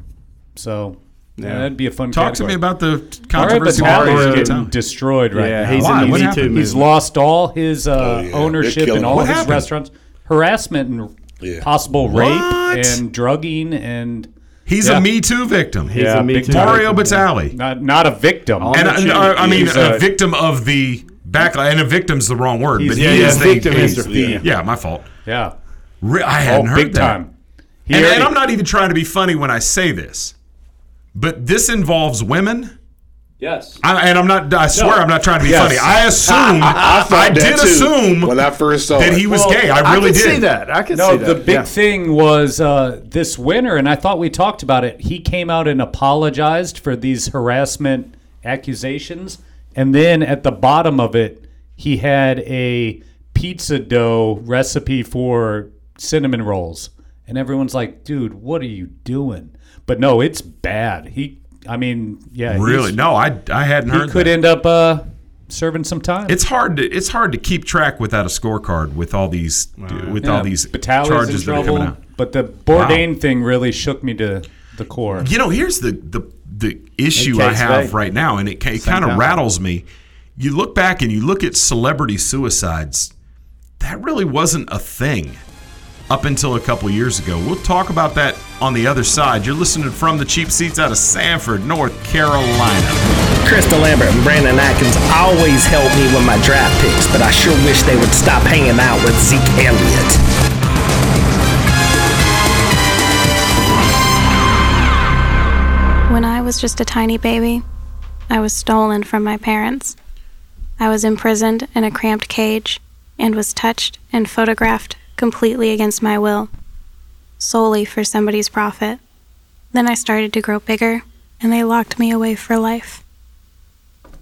So yeah,
Yeah.
that'd be a fun.
Talk to me about the controversy. with
Batali
Mario
is getting destroyed right
Yeah,
now.
he's
Why? What
the
happened?
He's lost all his uh,
Oh, yeah.
Ownership
killing
in all
What
his
happened?
restaurants. Harassment and
Yeah.
possible
What?
rape and drugging and
He's
Yeah.
a Me Too victim.
He's
Yeah,
a Me Too.
Mario Batali.
not not a victim.
On
And
the
I. I, I mean, a
a-
victim of the backlash. And a victim's the wrong word, but
yeah,
he is the
victim
he's-
the.
Yeah, my fault.
yeah,
Re- I
oh,
hadn't heard
big
that.
time. He
And, and I'm not even trying to be funny when I say this, but this involves women.
Yes.
I, and I'm not. I swear, I'm not trying to be
Yes.
funny. I assume. I,
thought that
did
too
assume
when I first saw
that
it.
he was
Well,
gay. I really
can
did.
see that. I can
No,
see that.
No, the big
Yeah.
thing was uh, this winter, and I thought we talked about it. He came out and apologized for these harassment accusations, and then at the bottom of it, he had a pizza dough recipe for cinnamon rolls, and everyone's like, "Dude, what are you doing?" But no, it's bad. He, I mean, yeah,
Really? No, I I hadn't
he
heard.
He could
that.
end up uh, serving some time.
It's hard to it's hard to keep track without a scorecard with all these with all these
Batali's
charges
in
that are coming out.
But the Bourdain thing really shook me to the core.
You know, here's the the the issue I have
Bay.
right now, and it, it kind of rattles me. You look back and you look at celebrity suicides. That really wasn't a thing up until a couple years ago. We'll talk about that on the other side. You're listening from the cheap seats out of Sanford, North Carolina.
Krista Lambert and Brandon Atkins always help me with my draft picks, but I sure wish they would stop hanging out with Zeke Elliott.
When I was just a tiny baby, I was stolen from my parents. I was imprisoned in a cramped cage and was touched and photographed completely against my will, solely for somebody's profit. Then I started to grow bigger, and they locked me away for life.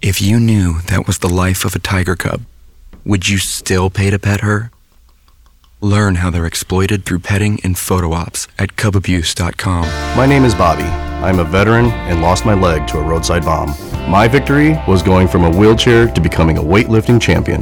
If you knew that was the life of a tiger cub, would you still pay to pet her? Learn how they're exploited through petting and photo ops at cubabuse.com.
My name is Bobby. I'm a veteran and lost my leg to a roadside bomb. My victory was going from a wheelchair to becoming a weightlifting champion.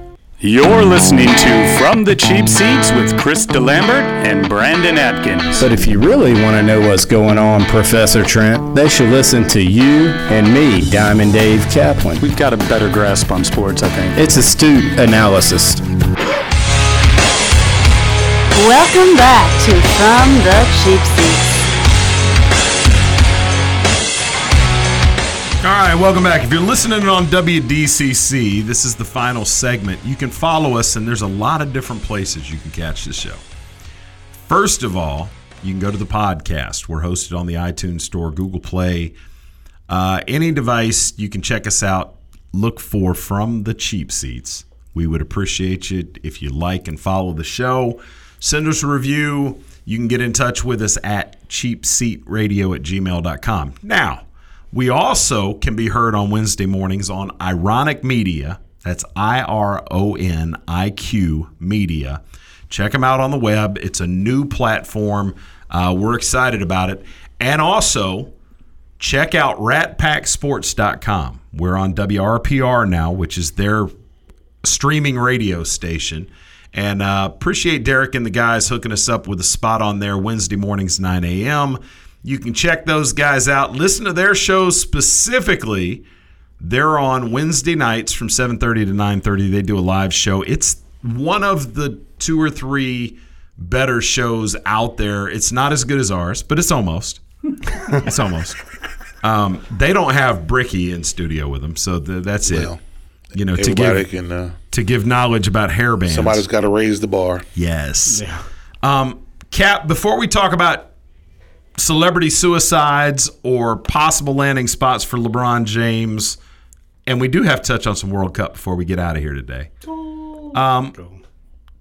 You're listening to From the Cheap Seats with Chris DeLambert and Brandon Atkins.
But if you really want to know what's going on, Professor Trent, they should listen to you and me, Diamond Dave Kaplan.
We've got a better grasp on sports, I think.
It's astute analysis.
Welcome back to From the Cheap Seats.
All right, welcome back. If you're listening on WDCC, this is the final segment. You can follow us, and there's a lot of different places you can catch the show. First of all, you can go to the podcast. We're hosted on the iTunes Store, Google Play, uh, any device. You can check us out. Look for From the Cheap Seats. We would appreciate it if you like and follow the show. Send us a review. You can get in touch with us at cheapseatradio at gmail.com. Now, we also can be heard on Wednesday mornings on IroniQ Media. That's I R O N I Q Media. Check them out on the web. It's a new platform. Uh, we're excited about it. And also, check out ratpacksports.com. We're on WRPR now, which is their streaming radio station. And uh, appreciate Derek and the guys hooking us up with a spot on there Wednesday mornings, 9 a.m. You can check those guys out. Listen to their shows specifically. They're on Wednesday nights from 7:30 to 9:30. They do a live show. It's one of the two or three better shows out there. It's not as good as ours, but it's almost. it's almost. Um, they don't have Bricky in studio with them, so th- that's
Well,
it. You know, to give
can, uh,
to give knowledge about hair bands.
Somebody's got to raise the bar.
Yes. Um, Cap, before we talk about celebrity suicides or possible landing spots for LeBron James, and we do have to touch on some World Cup before we get out of here today. Um,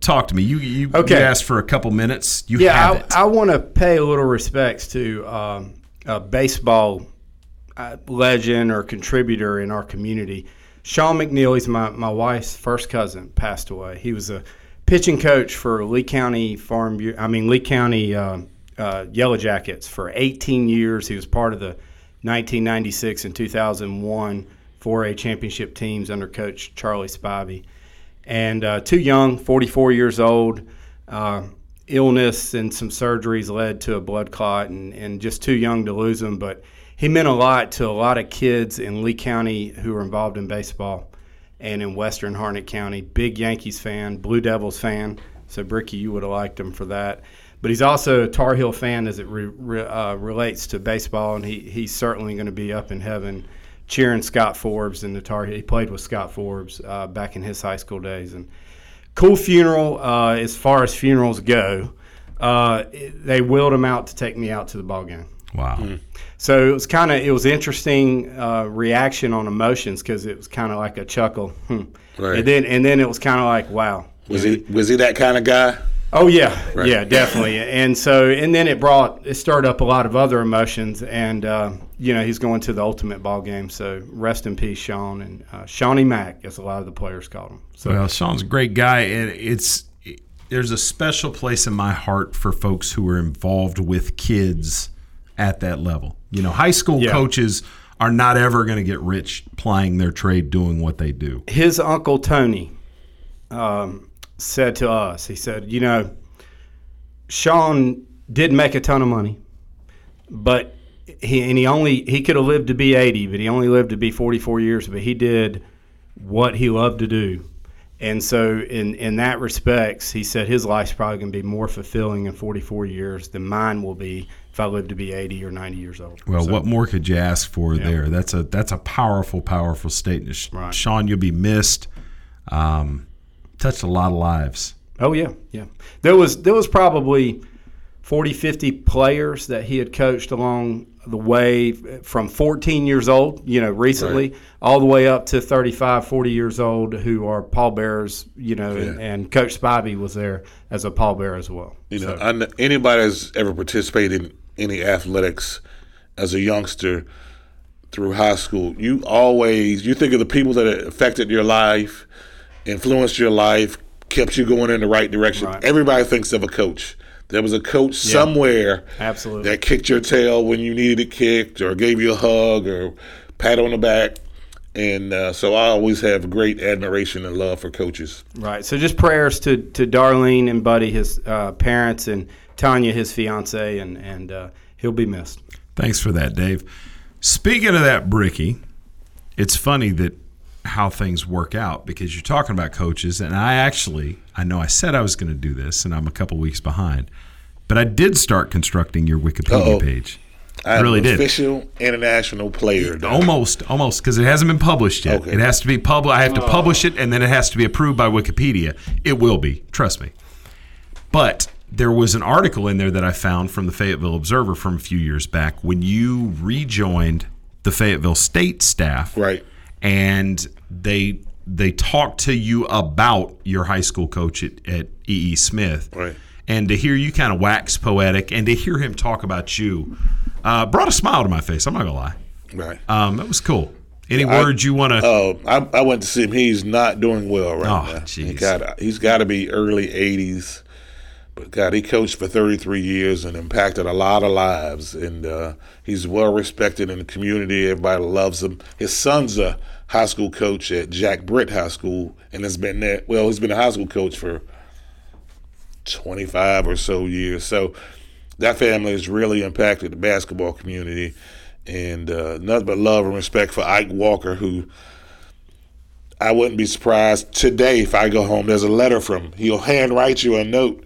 talk to me. You you,
Okay.
you asked for a couple minutes. You
yeah,
have
I. I want to pay a little respects to um, a baseball uh, legend or contributor in our community. Sean McNeil, he's my, my wife's first cousin, passed away. He was a pitching coach for Lee County Farm, I mean Lee County uh, uh, Yellow Jackets for 18 years. He was part of the 1996 and 2001 4A championship teams under Coach Charlie Spivey and uh, too young, 44 years old. Uh, illness and some surgeries led to a blood clot, and, and just too young to lose him. But he meant a lot to a lot of kids in Lee County who were involved in baseball and in Western Harnett County. Big Yankees fan, Blue Devils fan. So, Bricky, you would have liked him for that. But he's also a Tar Heel fan as it re, re, uh, relates to baseball, and he, he's certainly going to be up in heaven cheering Scott Forbes in the Tar Heel. He played with Scott Forbes uh, back in his high school days. and cool funeral uh, as far as funerals go. Uh, it- they wheeled him out to take me out to the ball game.
Wow.
So it was kind of it was interesting uh, reaction on emotions because it was kind of like a chuckle, hmm.
Right.
and then and then it was kind of like wow.
Was he was he that kind of guy?
Oh yeah,
Right.
yeah, definitely. and so and then it brought it stirred up a lot of other emotions, and uh, you know he's going to the ultimate ball game. So rest in peace, Sean and uh, Shawnee Mack, as a lot of the players called him. So
well, Sean's a great guy, and it's there's a special place in my heart for folks who are involved with kids at that level. You know, high school
Yeah.
coaches are not ever going to get rich plying their trade doing what they do.
his uncle Tony um, said to us, he said, you know, Sean did make a ton of money, but he and he only he could have lived to be 80, but he only lived to be 44 years, but he did what he loved to do. And so in in that respects, he said his life's probably going to be more fulfilling in 44 years than mine will be if I live to be 80 or 90 years old.
Well,
So-
what more could you ask for there? That's a that's a powerful, powerful statement. Sh- Sean, you'll be missed. Um, touched a lot of lives.
Oh yeah, yeah. There was there was probably 40, 50 players that he had coached along the way from 14 years old, you know, recently, all the way up to 35, 40 years old who are pallbearers, you know, and, and Coach Spivey was there as a pallbearer as well.
You know, I kn- anybody that's ever participated in any athletics as a youngster through high school, you always you think of the people that affected your life, influenced your life, kept you going in the right direction. Everybody thinks of a coach. There was a coach
Yeah.
somewhere
Absolutely.
that kicked your tail when you needed it kicked, or gave you a hug, or pat on the back. And uh, so I always have great admiration and love for coaches.
Right. So just prayers to, to Darlene and Buddy, his uh, parents, and Tanya, his fiance, and, and uh, he'll be missed.
Thanks for that, Dave. Speaking of that, Bricky, it's funny that how things work out because you're talking about coaches, and I actually, I know I said I was going to do this, and I'm a couple weeks behind, but I did start constructing your Wikipedia
Uh-oh.
page.
I am
really
an
did.
official international player. now.
Almost, almost, because it hasn't been published yet.
Okay.
It has to be public. I have to
Oh.
publish it, and then it has to be approved by Wikipedia. It will be, trust me. But there was an article in there that I found from the Fayetteville Observer from a few years back when you rejoined the Fayetteville State staff,
right?
And they they talked to you about your high school coach at, at E. E. Smith,
right?
And to hear you kind of wax poetic, and to hear him talk about you, uh, brought a smile to my face. I'm not gonna lie.
Right.
Um, that was cool. Any
I-
words you want to?
Oh, I, I went to see him. He's not doing well right
Oh,
now. He got he's got to be early 80s. But God, he coached for 33 years and impacted a lot of lives. And uh, he's well respected in the community. Everybody loves him. His son's a high school coach at Jack Britt High School and has been there. Well, he's been a high school coach for 25 or so years. So that family has really impacted the basketball community. And uh, nothing but love and respect for Ike Walker, who I wouldn't be surprised today if I go home. There's a letter from him. He'll handwrite you a note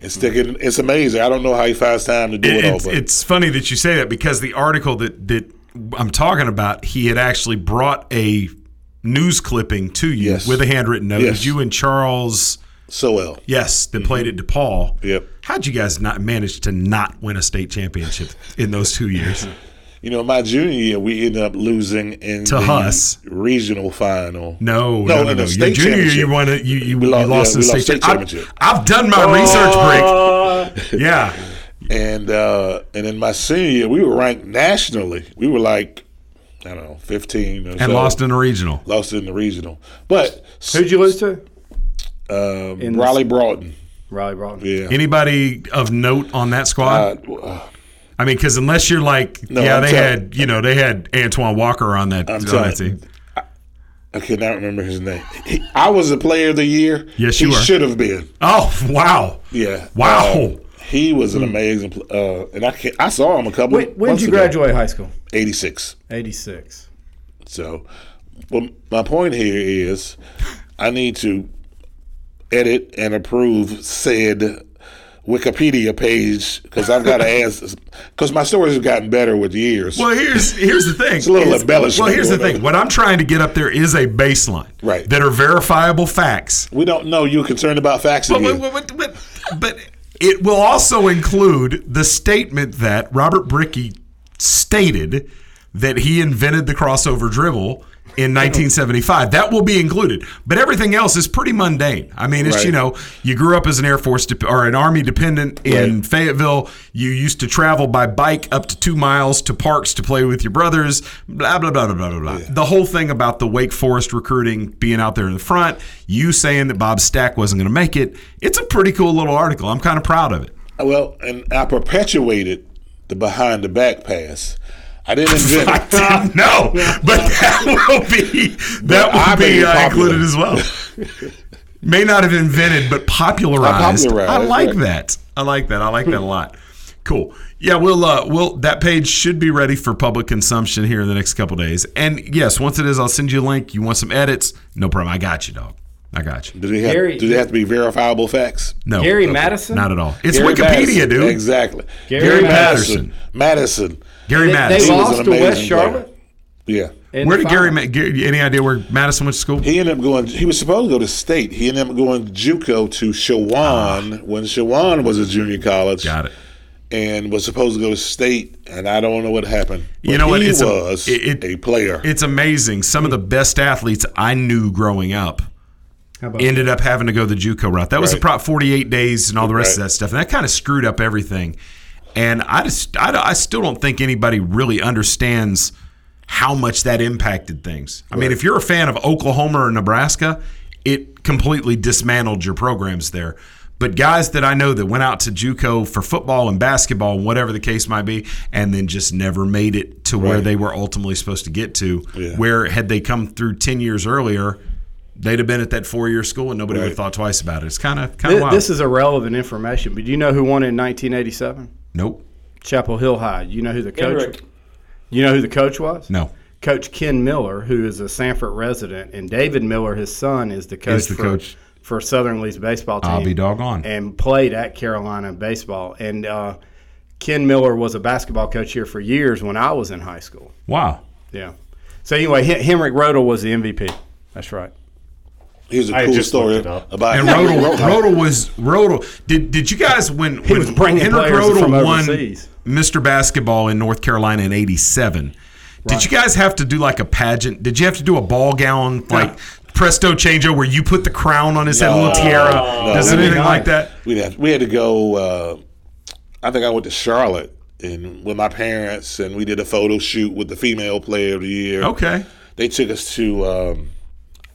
and stick it. In. It's amazing. I don't know how he finds time to do it, all.
it's,
But
it's funny that you say that because the article that that I'm talking about, he had actually brought a news clipping to you
Yes.
with a handwritten note. It
Yes.
you and Charles
Sowell.
Yes, that played mm-hmm. at DePaul.
Yep.
How'd you guys not manage to not win a state championship in those two years?
you know, my junior year, we ended up losing in
To
the
Huss.
regional final.
No, no, no,
in
no.
the
Your junior year, you
championship.
won it. You, you,
We
you
lost-
lost
yeah,
the
we
state,
lost state championship.
I've, I've done my research break. Yeah.
And uh, and in my senior year, we were ranked nationally. We were like, I don't know, 15 or
And
so.
lost in the regional.
Lost in the regional. But
Who'd you lose to?
Um,
In
Raleigh Broughton.
Raleigh Broughton.
Yeah.
Anybody of note on that squad?
Uh,
I mean, because unless you're like,
No,
yeah,
I'm
they
tell-
had, you know, they had Antoine Walker on that,
I'm
on
telling
that team.
I cannot remember his name. He, I was the player of the year.
Yes,
he
you were.
should have been.
Oh, wow.
Yeah.
Wow.
Uh, he was an amazing. Uh, and I can I saw him a couple.
When, when did you
ago.
graduate high school?
Eighty six.
86.
So, well, my point here is, I need to edit and approve said Wikipedia page because I've got to ask because my stories have gotten better with years.
Well, here's here's the thing.
It's a little
It's-
embellishment
Well, here's the thing. What I'm trying to get up there is a baseline,
Right.
That are verifiable facts.
We don't know you're concerned about facts
But,
again.
but, but, but, but it will also include the statement that Robert Brickey stated that he invented the crossover dribble in 1975. That will be included. But everything else is pretty mundane. I mean, it's,
Right.
you know, you grew up as an Air Force dep or an Army dependent in
Right.
Fayetteville. You used to travel by bike up to two miles to parks to play with your brothers, blah, blah, blah, blah, blah, blah, blah. The whole thing about the Wake Forest recruiting being out there in the front, you saying that Bob Staak wasn't going to make it. It's a pretty cool little article. I'm kind of proud of it.
Well, and I perpetuated the behind the back pass. I didn't invent it.
didn't know, but that will be that will
made
be uh, included as well. May not have invented, but popularized.
popularized,
I like
right.
that. I like that. I like that a lot. Cool. Yeah, we'll uh, we'll that page should be ready for public consumption here in the next couple days. And yes, once it is, I'll send you a link. You want some edits? No problem. I got you, dog. I got you.
Do they have,
Gary-
do they have to be verifiable facts?
No,
Gary Madison?
not at all. It's
Gary
Wikipedia,
Madison,
dude.
Exactly.
Gary
Madison. Madison.
Gary
They, they
Madison.
He was
lost
an
to West
amazing player.
Charlotte.
Yeah.
in
Where did Gary. Ma- Gary? Any idea where Madison went to school?
He ended up going. He was supposed to go to state. He ended up going JUCO to Chowan when Chowan was a junior college.
Ah. Got it.
And was supposed to go to state, and I don't know what happened.
You know what?
He
It's a-
was
it-
a player.
It's amazing. Some of the best athletes I knew growing up
How about
ended up having to go the JUCO route. That was
Right.
the prop 48 days and all the rest of that stuff. And that kind of screwed up everything. And I just, I, I still don't think anybody really understands how much that impacted things. I mean, if you're a fan of Oklahoma or Nebraska, it completely dismantled your programs there. But guys that I know that went out to JUCO for football and basketball and whatever the case might be, and then just never made it to where they were ultimately supposed to get to.
Yeah.
Where had they come through ten years earlier, they'd have been at that four year school and nobody would have thought twice about it. It's kind of kind of
This,
wild.
this is irrelevant information, but do you know who won in 1987?
Nope.
Chapel Hill High. You know who the coach?
Kendrick.
You know who the coach was?
No.
Coach Ken Miller, who is a Sanford resident, and David Miller, his son, is the coach,
the
for,
coach.
for Southern Lee's baseball team.
I'll be doggone.
And played at Carolina baseball. And uh, Ken Miller was a basketball coach here for years when I was in high school.
Wow.
Yeah. So anyway, Hen- Henrik Rödl was the MVP. That's right.
Here's a
I
cool story
looked it
about
And Rödl, Rödl was Rödl. Did did you guys when
He
when
was bringing
Henrik
players
Rödl
from
won
overseas.
Mr. Basketball in North Carolina in '87? Did you guys have to do like a pageant? Did you have to do a ball gown like presto changeo where you put the crown on his head, a little tiara?
No,
Does
we-
anything like that?
We had we had to go. Uh, I think I went to Charlotte and with my parents, and we did a photo shoot with the female player of the year.
Okay.
They took us to um,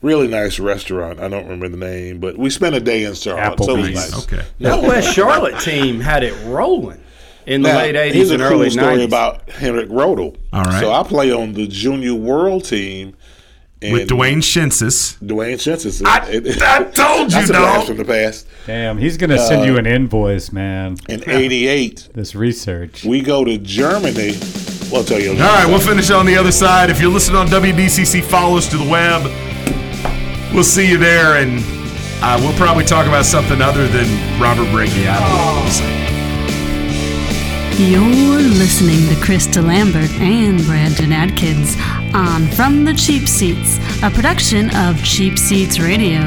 really nice restaurant. I don't remember the name, but we spent a day in Charlotte. So it was nice.
Okay.
That West Charlotte team had it rolling in the
Now,
late
here's
'80s
a
and
cool
early
story
'90s.
about Henrik Rödl.
All right.
So I play on the junior world team.
With Dwayne Schintzius.
Dwayne Schintzius.
I- I told you,
That's a
dog.
blast from the past.
Damn, he's gonna send
Uh,
you an invoice, man.
In '88,
this research.
we go to Germany. Well, I'll tell you.
All right, we'll finish on the other side. If you're listening on WDCC, follow us to the web. We'll see you there, and uh, we'll probably talk about something other than Robert Brickey. I don't know what we'll say.
You're listening to Krista Lambert and Brandon Atkins on From the Cheap Seats, a production of Cheap Seats Radio.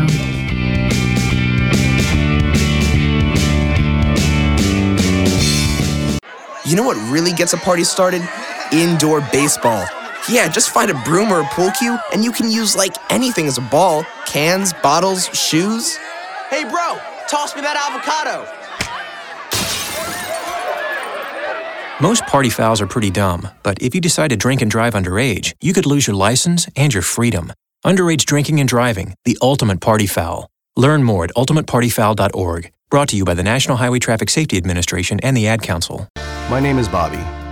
You know what really gets a party started? Indoor baseball. Yeah, just find a broom or a pool cue, and you can use like anything as a ball cans, bottles, shoes.
Hey, bro, toss me that avocado.
Most party fouls are pretty dumb, but if you decide to drink and drive underage, you could lose your license and your freedom. Underage drinking and driving, the ultimate party foul. Learn more at ultimatepartyfoul.org. Brought to you by the National Highway Traffic Safety Administration and the Ad Council.
My name is Bobby.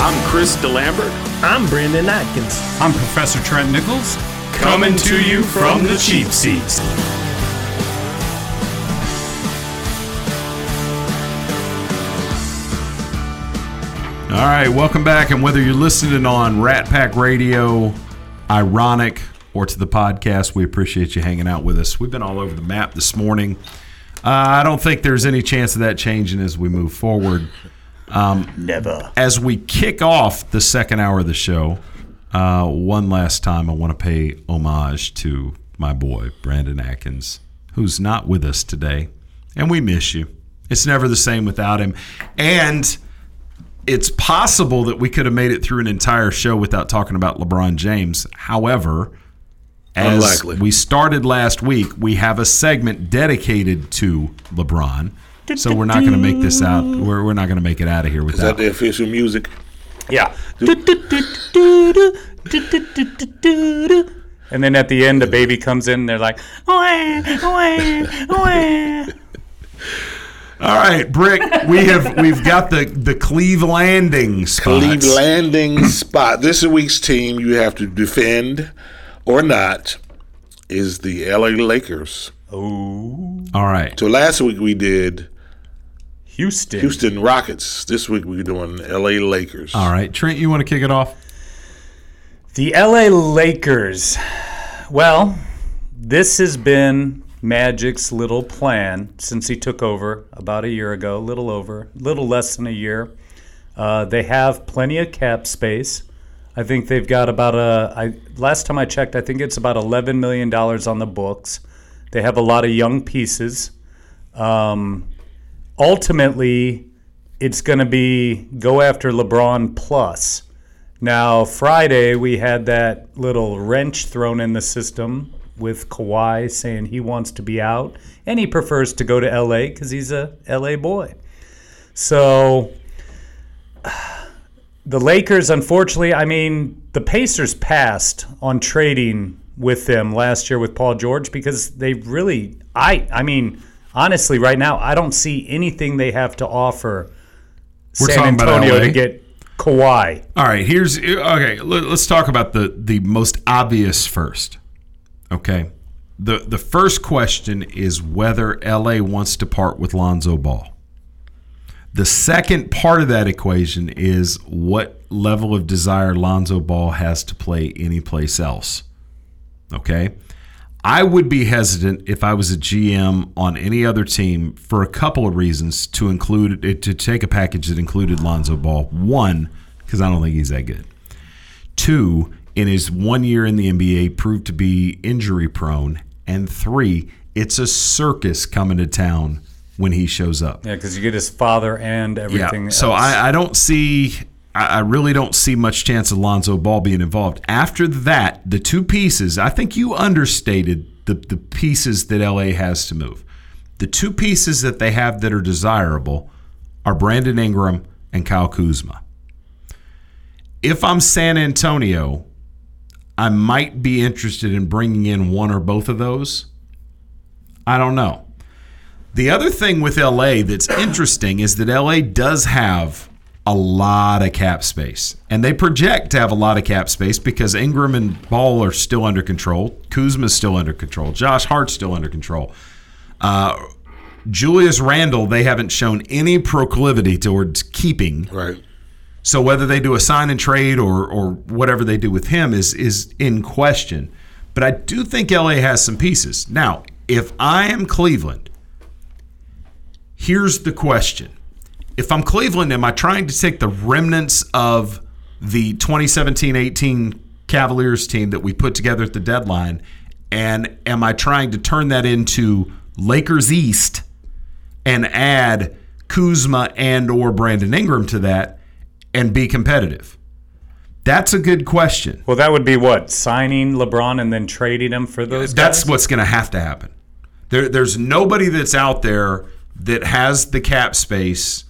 I'm Chris DeLambert.
I'm Brandon Atkins.
I'm Professor Trent Nichols.
Coming to you from the cheap seats.
All right, welcome back. And whether you're listening on Rat Pack Radio, IroniQ, or to the podcast, we appreciate you hanging out with us. We've been all over the map this morning. Uh, I don't think there's any chance of that changing as we move forward. Um,
Never.
As we kick off the second hour of the show, uh, one last time, I want to pay homage to my boy, Brandon Atkins, who's not with us today. And we miss you. It's never the same without him. And it's possible that we could have made it through an entire show without talking about LeBron James. However, as
Unlikely.
we started last week, we have a segment dedicated to LeBron. So we're not going to make this out. We're, we're not going to make it out of here
Is that
without.
the official music?
Yeah. And then at the end, the baby comes in. They're like,
All right, Brick. We have we've got the the Cleve Landing spots.
Cleve Landing spot. This week's team you have to defend or not is the LA Lakers.
Oh.
All right.
So last week we did
Houston.
Houston Rockets. This week we're doing LA Lakers.
All right, Trent, you want to kick it off?
The LA Lakers. Well, this has been Magic's little plan since he took over about a year ago, a little over, a little less than a year. Uh, they have plenty of cap space. I think they've got about a. I, last time I checked, I think it's about eleven million dollars on the books. They have a lot of young pieces. Um, ultimately, it's going to be go after LeBron plus. Now, Friday, we had that little wrench thrown in the system with Kawhi saying he wants to be out and he prefers to go to LA because he's a LA boy. So, the Lakers, unfortunately, I mean, the Pacers passed on trading with them last year with Paul George because they really, I, I mean, honestly, right now, I don't see anything they have to offer
We're
San Antonio to get Kawhi.
All right, here's okay. Let, us talk about the the most obvious first. Okay, the the first question is whether LA wants to part with Lonzo Ball. The second part of that equation is what level of desire Lonzo Ball has to play anyplace else. Okay. I would be hesitant if I was a GM on any other team for a couple of reasons to include eh, to take a package that included Lonzo Ball. One, because I don't think he's that good. Two, in his one year in the NBA, proved to be injury prone. And three, it's a circus coming to town when he shows up.
Yeah, because you get his father and everything.
Yeah. So
else.
I, I don't see. I I really don't see much chance of Lonzo Ball being involved. After that, the two pieces, I think you understated the, the pieces that LA has to move. The two pieces that they have that are desirable are Brandon Ingram and Kyle Kuzma. If I'm San Antonio, I might be interested in bringing in one or both of those. I don't know. The other thing with LA that's interesting is that LA does have a lot of cap space. And they project to have a lot of cap space because Ingram and Ball are still under control. Kuzma's still under control. Josh Hart's still under control. Uh, Julius Randle, they haven't shown any proclivity towards keeping.
Right.
So whether they do a sign and trade or or whatever they do with him is is in question. But I do think LA has some pieces. Now, if I am Cleveland, here's the question. If I'm Cleveland, am I trying to take the remnants of the 2017-18 Cavaliers team that we put together at the deadline and am I trying to turn that into Lakers East and add Kuzma and or Brandon Ingram to that and be competitive? That's a good question.
well, that would be what signing LeBron and then trading him for those.
That's
guys?
what's going to have to happen. There, there's nobody that's out there that has the cap space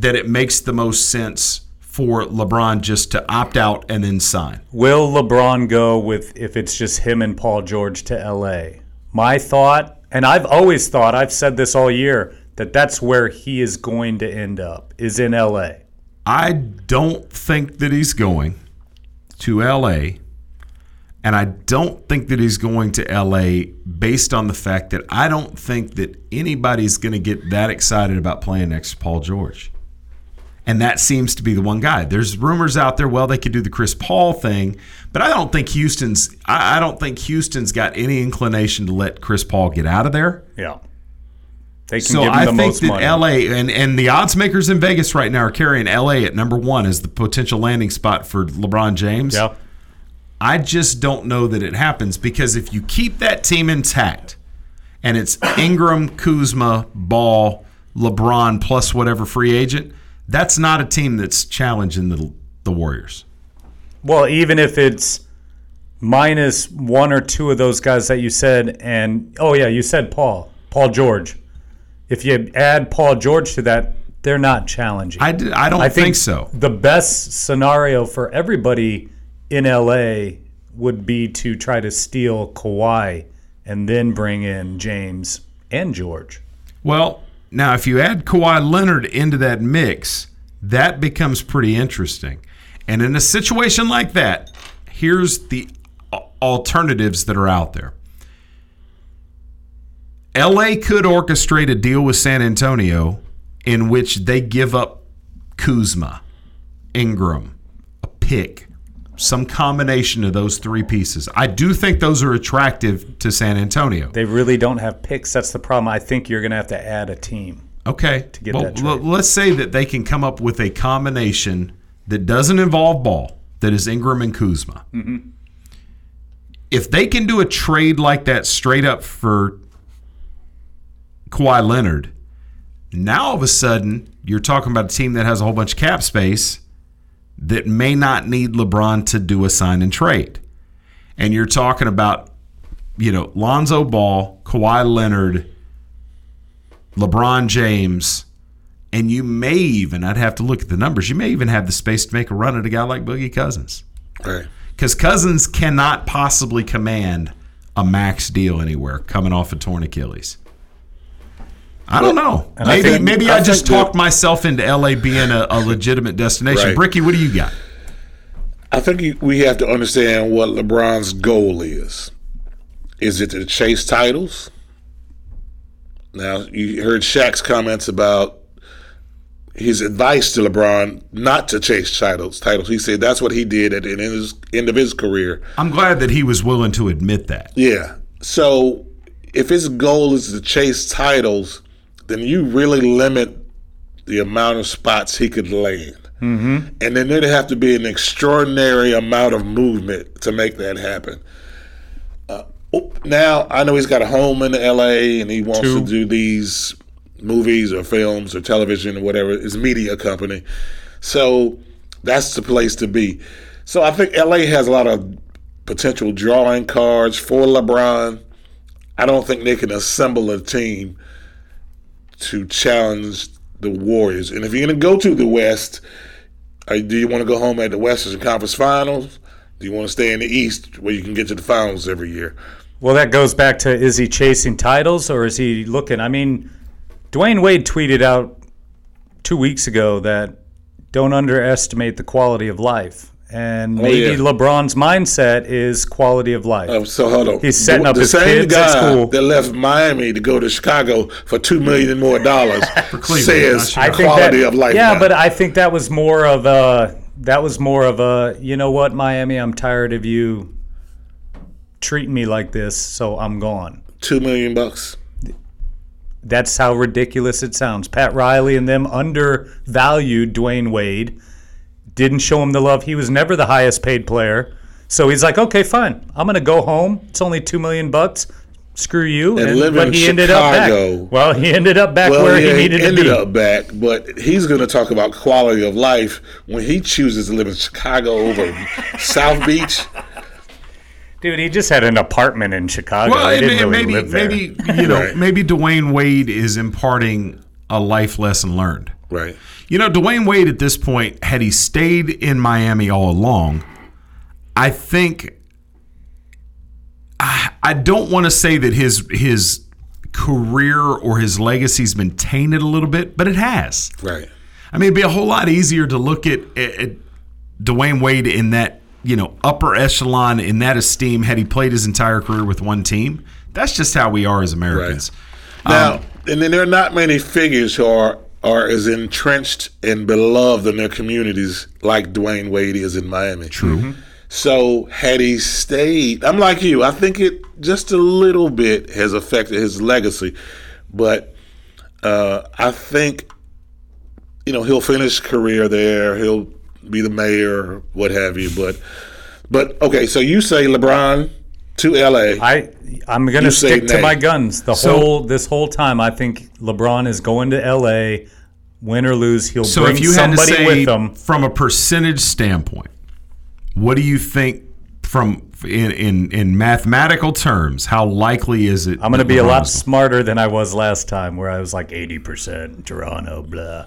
that it makes the most sense for LeBron just to opt out and then sign.
Will LeBron go with if it's just him and Paul George to LA? My thought, and I've always thought, I've said this all year, that that's where he is going to end up, is in LA.
I don't think that he's going to LA. And I don't think that he's going to LA based on the fact that I don't think that anybody's going to get that excited about playing next to Paul George. And that seems to be the one guy. There's rumors out there, well, they could do the Chris Paul thing, but I don't think Houston's I I don't think Houston's got any inclination to let Chris Paul get out of there.
Yeah. They can
So
give him
I
the
think
most
that
money.
LA and, and the odds makers in Vegas right now are carrying LA at number one as the potential landing spot for LeBron James.
Yeah.
I just don't know that it happens because if you keep that team intact and it's Ingram, Kuzma, Ball, LeBron plus whatever free agent, that's not a team that's challenging the the Warriors.
Well, even if it's minus one or two of those guys that you said, and oh yeah, you said Paul, Paul George. If you add Paul George to that, they're not challenging.
I, d- I don't think so.
The best scenario for everybody in LA would be to try to steal Kawhi and then bring in James and George.
Well, now if you add Kawhi Leonard into that mix, that becomes pretty interesting. And in a situation like that, here's the alternatives that are out there. LA could orchestrate a deal with San Antonio in which they give up Kuzma, Ingram, a pick, some combination of those three pieces. I do think those are attractive to San Antonio.
They really don't have picks. That's the problem. I think you're going to have to add a team.
Okay.
To get
well,
that
let's say that they can come up with a combination that doesn't involve ball, that is Ingram and Kuzma.
Mm-hmm.
If they can do a trade like that straight up for Kawhi Leonard, now all of a sudden you're talking about a team that has a whole bunch of cap space that may not need LeBron to do a sign and trade. And you're talking about, you know, Lonzo Ball, Kawhi Leonard, LeBron James, and you may even, I'd have to look at the numbers, you may even have the space to make a run at a guy like Boogie Cousins.
Right.
Because Cousins cannot possibly command a max deal anywhere coming off a torn Achilles. I don't know.
And I
maybe
think-
maybe
I
I, just
think that-
talked myself into LA being a, a legitimate destination.
Right.
Brickey, what do you got?
I think we have to understand what LeBron's goal is. Is it to chase titles? Now, you heard Shaq's comments about his advice to LeBron not to chase titles. Titles. He said that's what he did at the end of his, end of his career.
I'm glad that he was willing to admit that.
Yeah. So if his goal is to chase titles, then you really limit the amount of spots he could land.
Mm-hmm.
And then there'd have to be an extraordinary amount of movement to make that happen. Uh, now, I know he's got a home in LA and he wants
Two.
to do these movies or films or television or whatever, his media company. So that's the place to be. So I think LA has a lot of potential drawing cards for LeBron. I don't think they can assemble a team to challenge the Warriors. And if you're going to go to the West, do you want to go home at the Western Conference Finals? Do you want to stay in the East where you can get to the finals every year?
Well, that goes back to is he chasing titles or is he looking? I mean, Dwyane Wade tweeted out two weeks ago that don't underestimate the quality of life. And
Oh,
maybe
yeah.
LeBron's mindset is quality of life.
Oh, so hold on.
He's setting
the,
up
the
his
same
kids
guy
at school.
that left Miami to go to Chicago for two million more dollars says
I think
quality
that-
of life.
Yeah,
now.
but I think that was more of a that was more of a you know what Miami, I'm tired of you treating me like this, so I'm gone.
Two million bucks.
That's how ridiculous it sounds. Pat Riley and them undervalued Dwyane Wade, didn't show him the love. He was never the highest paid player. So he's like, okay, fine. I'm gonna go home. It's only two million bucks. Screw you.
And live
but
in
he ended
Chicago.
up back. Well, he ended up back
well,
where
yeah,
he needed
ended
to be.
Ended up back, but he's going to talk about quality of life when he chooses to live in Chicago over South Beach.
Dude, he just had an apartment in Chicago.
Well,
he
and-
didn't
and
really
maybe
live there.
maybe you know
Right.
maybe Dwyane Wade is imparting a life lesson learned.
Right.
You know, Dwyane Wade at this point, had he stayed in Miami all along, I think I, I don't want to say that his his career or his legacy's been tainted a little bit, but it has.
Right.
I mean, it'd be a whole lot easier to look at, at, at Dwyane Wade in that you know upper echelon in that esteem had he played his entire career with one team. That's just how we are as Americans.
Now,
Um,
and then there are not many figures who are are as entrenched and beloved in their communities like Dwyane Wade is in Miami.
True.
So had he stayed, I'm like you. I think it just a little bit has affected his legacy, but uh, I think you know he'll finish career there. He'll be the mayor, what have you. But but okay, so you say LeBron to LA.
I I'm gonna
You say
stick to my guns. The
So-
whole this whole time, I think LeBron is going to L.A. Win or lose, he'll
So
bring
if you had to
somebody
say
with him.
from a percentage standpoint, what do you think from in in, in mathematical terms? How likely is it?
I'm going to
that
be a lot
LeBron's-
smarter than I was last time, where I was like 80% Toronto, blah.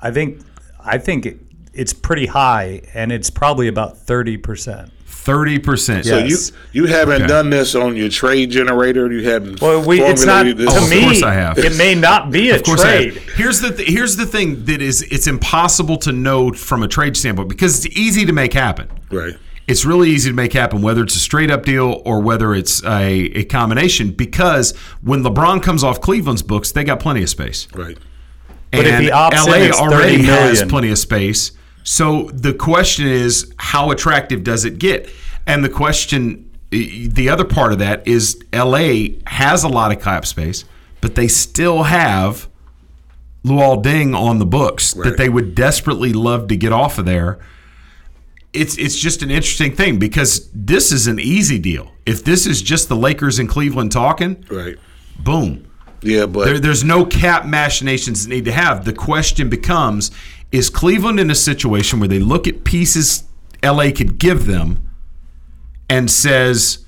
I think I think it, it's pretty high, and it's probably about 30%.
Thirty percent.
So
Yes.
you you haven't
Okay.
done this on your trade generator. You haven't.
Well, we it's not
formulated
to
this?
me.
Of course I have.
It may not be a
Of course, I have.
trade.
here's the th- here's the thing that is it's impossible to know from a trade standpoint because it's easy to make happen.
Right.
It's really easy to make happen, whether it's a straight up deal or whether it's a, a combination. Because when LeBron comes off Cleveland's books, they got plenty of space.
Right.
But if
and
he opts in,
LA
it's
already
30
has plenty of space. So the question is, how attractive does it get? And the question, the other part of that is, LA has a lot of cap space, but they still have Luol Deng on the books that they would desperately love to get off of there. It's it's just an interesting thing because this is an easy deal. If this is just the Lakers and Cleveland talking,
Right.
boom.
Yeah, but
There, there's no cap machinations need to have. The question becomes: Is Cleveland in a situation where they look at pieces LA could give them and says,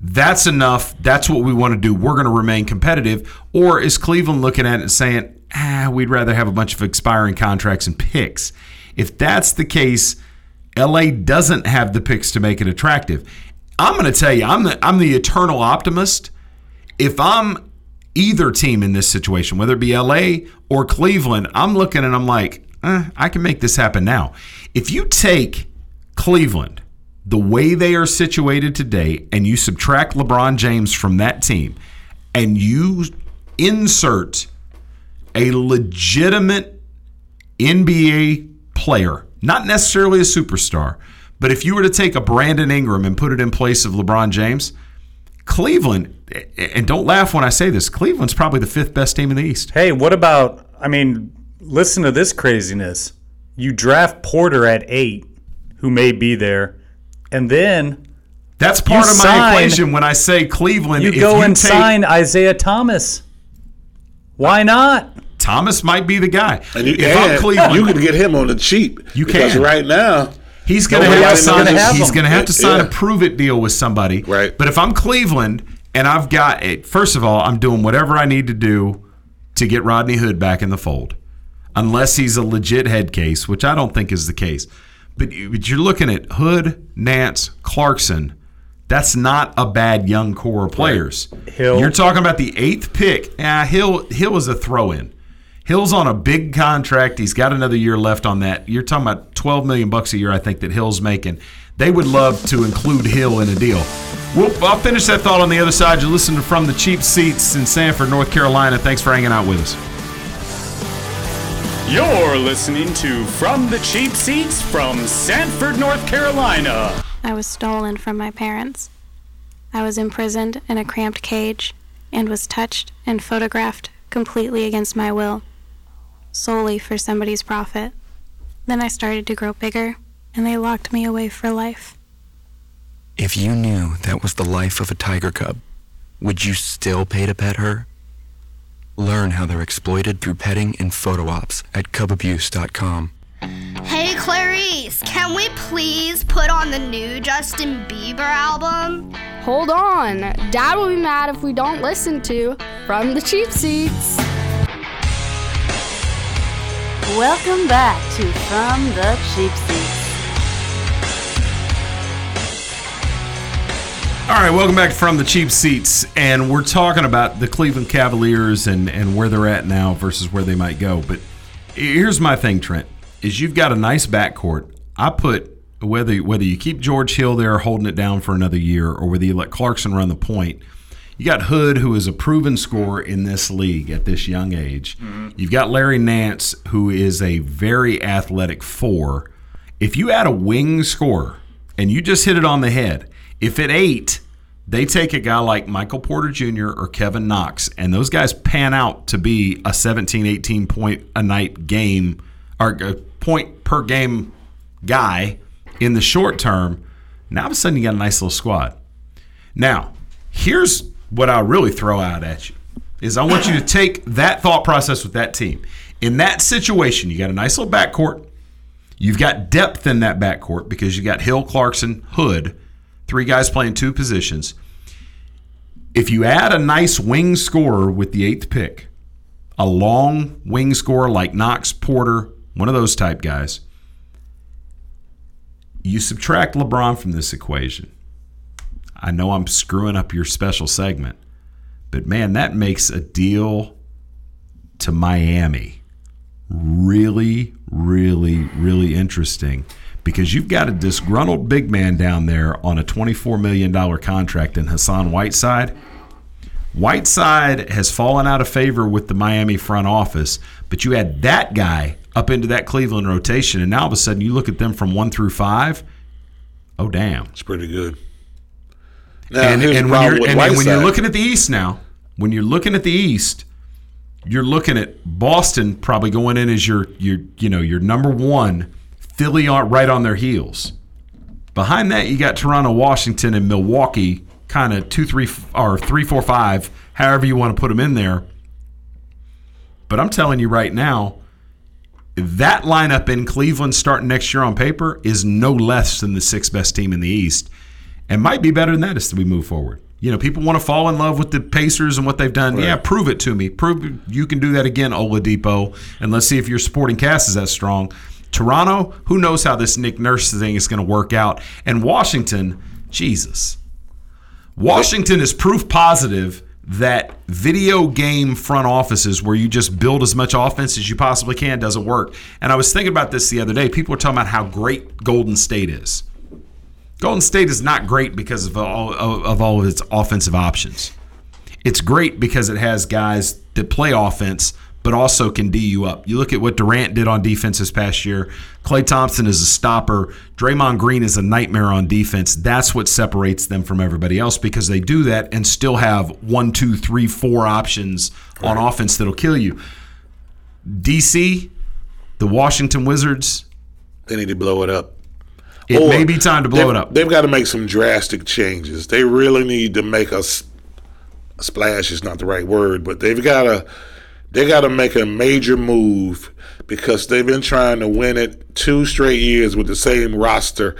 "That's enough. That's what we want to do. We're going to remain competitive," or is Cleveland looking at it and saying, "Ah, we'd rather have a bunch of expiring contracts and picks"? If that's the case, LA doesn't have the picks to make it attractive. I'm going to tell you, I'm the I'm the eternal optimist. If I'm either team in this situation, whether it be LA or Cleveland, I'm looking and I'm like, eh, I can make this happen now. If you take Cleveland, the way they are situated today, and you subtract LeBron James from that team, and you insert a legitimate NBA player, not necessarily a superstar, but if you were to take a Brandon Ingram and put it in place of LeBron James, Cleveland, and don't laugh when I say this, Cleveland's probably the fifth best team in the East.
Hey, what about? I mean, listen to this craziness. You draft Porter at eight, who may be there, and then
That's part
you
of my
sign-
equation when I say Cleveland.
You
if
go and
take-
sign Isaiah Thomas. Why not?
Thomas might be the guy.
And you,
if I'm
and
Cleveland,
you can get him on the cheap.
You
because
can.
right now
He's going to
nobody
have to
knows
sign.
his-
He's going to have to sign
Yeah.
a prove it deal with somebody. Right. But if I'm Cleveland and I've got it, first of all, I'm doing whatever I need to do to get Rodney Hood back in the fold, unless he's a legit head case, which I don't think is the case. But, you- but you're looking at Hood, Nance, Clarkson. That's not a bad young core of players.
Hill.
You're talking about the eighth pick. Yeah, Hill. Hill is a throw-in. Hill's on a big contract. He's got another year left on that. You're talking about 12 million bucks a year. I think that Hill's making. They would love to include Hill in a deal. Well, I'll finish that thought on the other side. You listen to from the cheap seats in Sanford, North Carolina. Thanks for hanging out with us.
You're listening to From the Cheap Seats from Sanford, North Carolina.
I was stolen from my parents. I was imprisoned in a cramped cage and was touched and photographed completely against my will, solely for somebody's profit. Then I started to grow bigger, and they locked me away for life.
If you knew that was the life of a tiger cub, would you still pay to pet her? Learn how they're exploited through petting and photo ops at cubabuse.com.
Hey Clarice, can we please put on the new Justin Bieber album?
Hold on. Dad will be mad if we don't listen to From the Cheap Seats.
Welcome back to From the Cheap Seats.
All right, welcome back from the cheap seats, and we're talking about the Cleveland Cavaliers and and where they're at now versus where they might go. But here's my thing, Trent: is you've got a nice backcourt. I put whether whether you keep George Hill there holding it down for another year, or whether you let Clarkson run the point. You got Hood, who is a proven scorer in this league at this young age. Mm-hmm. You've got Larry Nance, who is a very athletic four. If you add a wing scorer and you just hit it on the head, if at eight, they take a guy like Michael Porter Jr. or Kevin Knox, and those guys pan out to be a 17, 18 point a night game or a point per game guy in the short term, now all of a sudden you got a nice little squad. Now, here's what I'll really throw out at you is I want you to take that thought process with that team. In that situation, you got a nice little backcourt. You've got depth in that backcourt because you got Hill, Clarkson, Hood, three guys playing two positions. If you add a nice wing scorer with the eighth pick, a long wing scorer like Knox, Porter, one of those type guys, you subtract LeBron from this equation. I know I'm screwing up your special segment, but man, that makes a deal to Miami really, really, really interesting because you've got a disgruntled big man down there on a $24 million contract in Hassan Whiteside. Whiteside has fallen out of favor with the Miami front office, but you had that guy up into that Cleveland rotation, and now all of a sudden you look at them from one through five. Oh, damn.
It's pretty good. Now,
and and when, you're, and, and when you're looking at the East now, when you're looking at the East, you're looking at Boston probably going in as your your you know your number one. Philly on right on their heels. Behind that, you got Toronto, Washington, and Milwaukee, kind of two, three, or three, four, five, however you want to put them in there. But I'm telling you right now, that lineup in Cleveland starting next year on paper is no less than the sixth best team in the East, and might be better than that as we move forward. You know, people want to fall in love with the Pacers and what they've done. Yeah, prove it to me. Prove you can do that again, Oladipo, and let's see if your supporting cast is that strong. Toronto, who knows how this Nick Nurse thing is going to work out, and Washington, Jesus. Washington is proof positive that video game front offices where you just build as much offense as you possibly can doesn't work. And I was thinking about this the other day. People were talking about how great Golden State is. Golden State is not great because of all of, all of its offensive options. It's great because it has guys that play offense but also can D you up. You look at what Durant did on defense this past year. Klay Thompson is a stopper. Draymond Green is a nightmare on defense. That's what separates them from everybody else because they do that and still have one, two, three, four options on offense that'll kill you. DC, the Washington Wizards,
They need to blow it up.
It may be time to blow it up.
They've got to make some drastic changes. They really need to make a splash. Is not the right word, but they've got to they got to make a major move because they've been trying to win it two straight years with the same roster,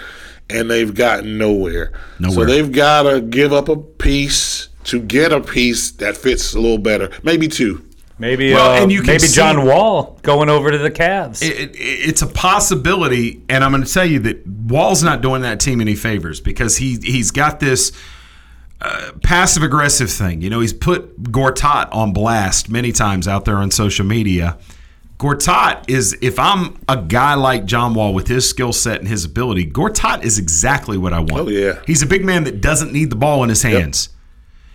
and they've gotten nowhere. So
Nowhere.
they've got to give up a piece to get a piece that fits a little better, maybe two.
Maybe
Well,
uh,
and you can
maybe
see-
John Wall going over to the Cavs.
It, it, it's a possibility, and I'm going to tell you that Wall's not doing that team any favors because he he's got this uh, passive aggressive thing. You know, he's put Gortat on blast many times out there on social media. Gortat is, if I'm a guy like John Wall with his skill set and his ability, Gortat is exactly what I want.
Oh, yeah.
he's a big man that doesn't need the ball in his hands.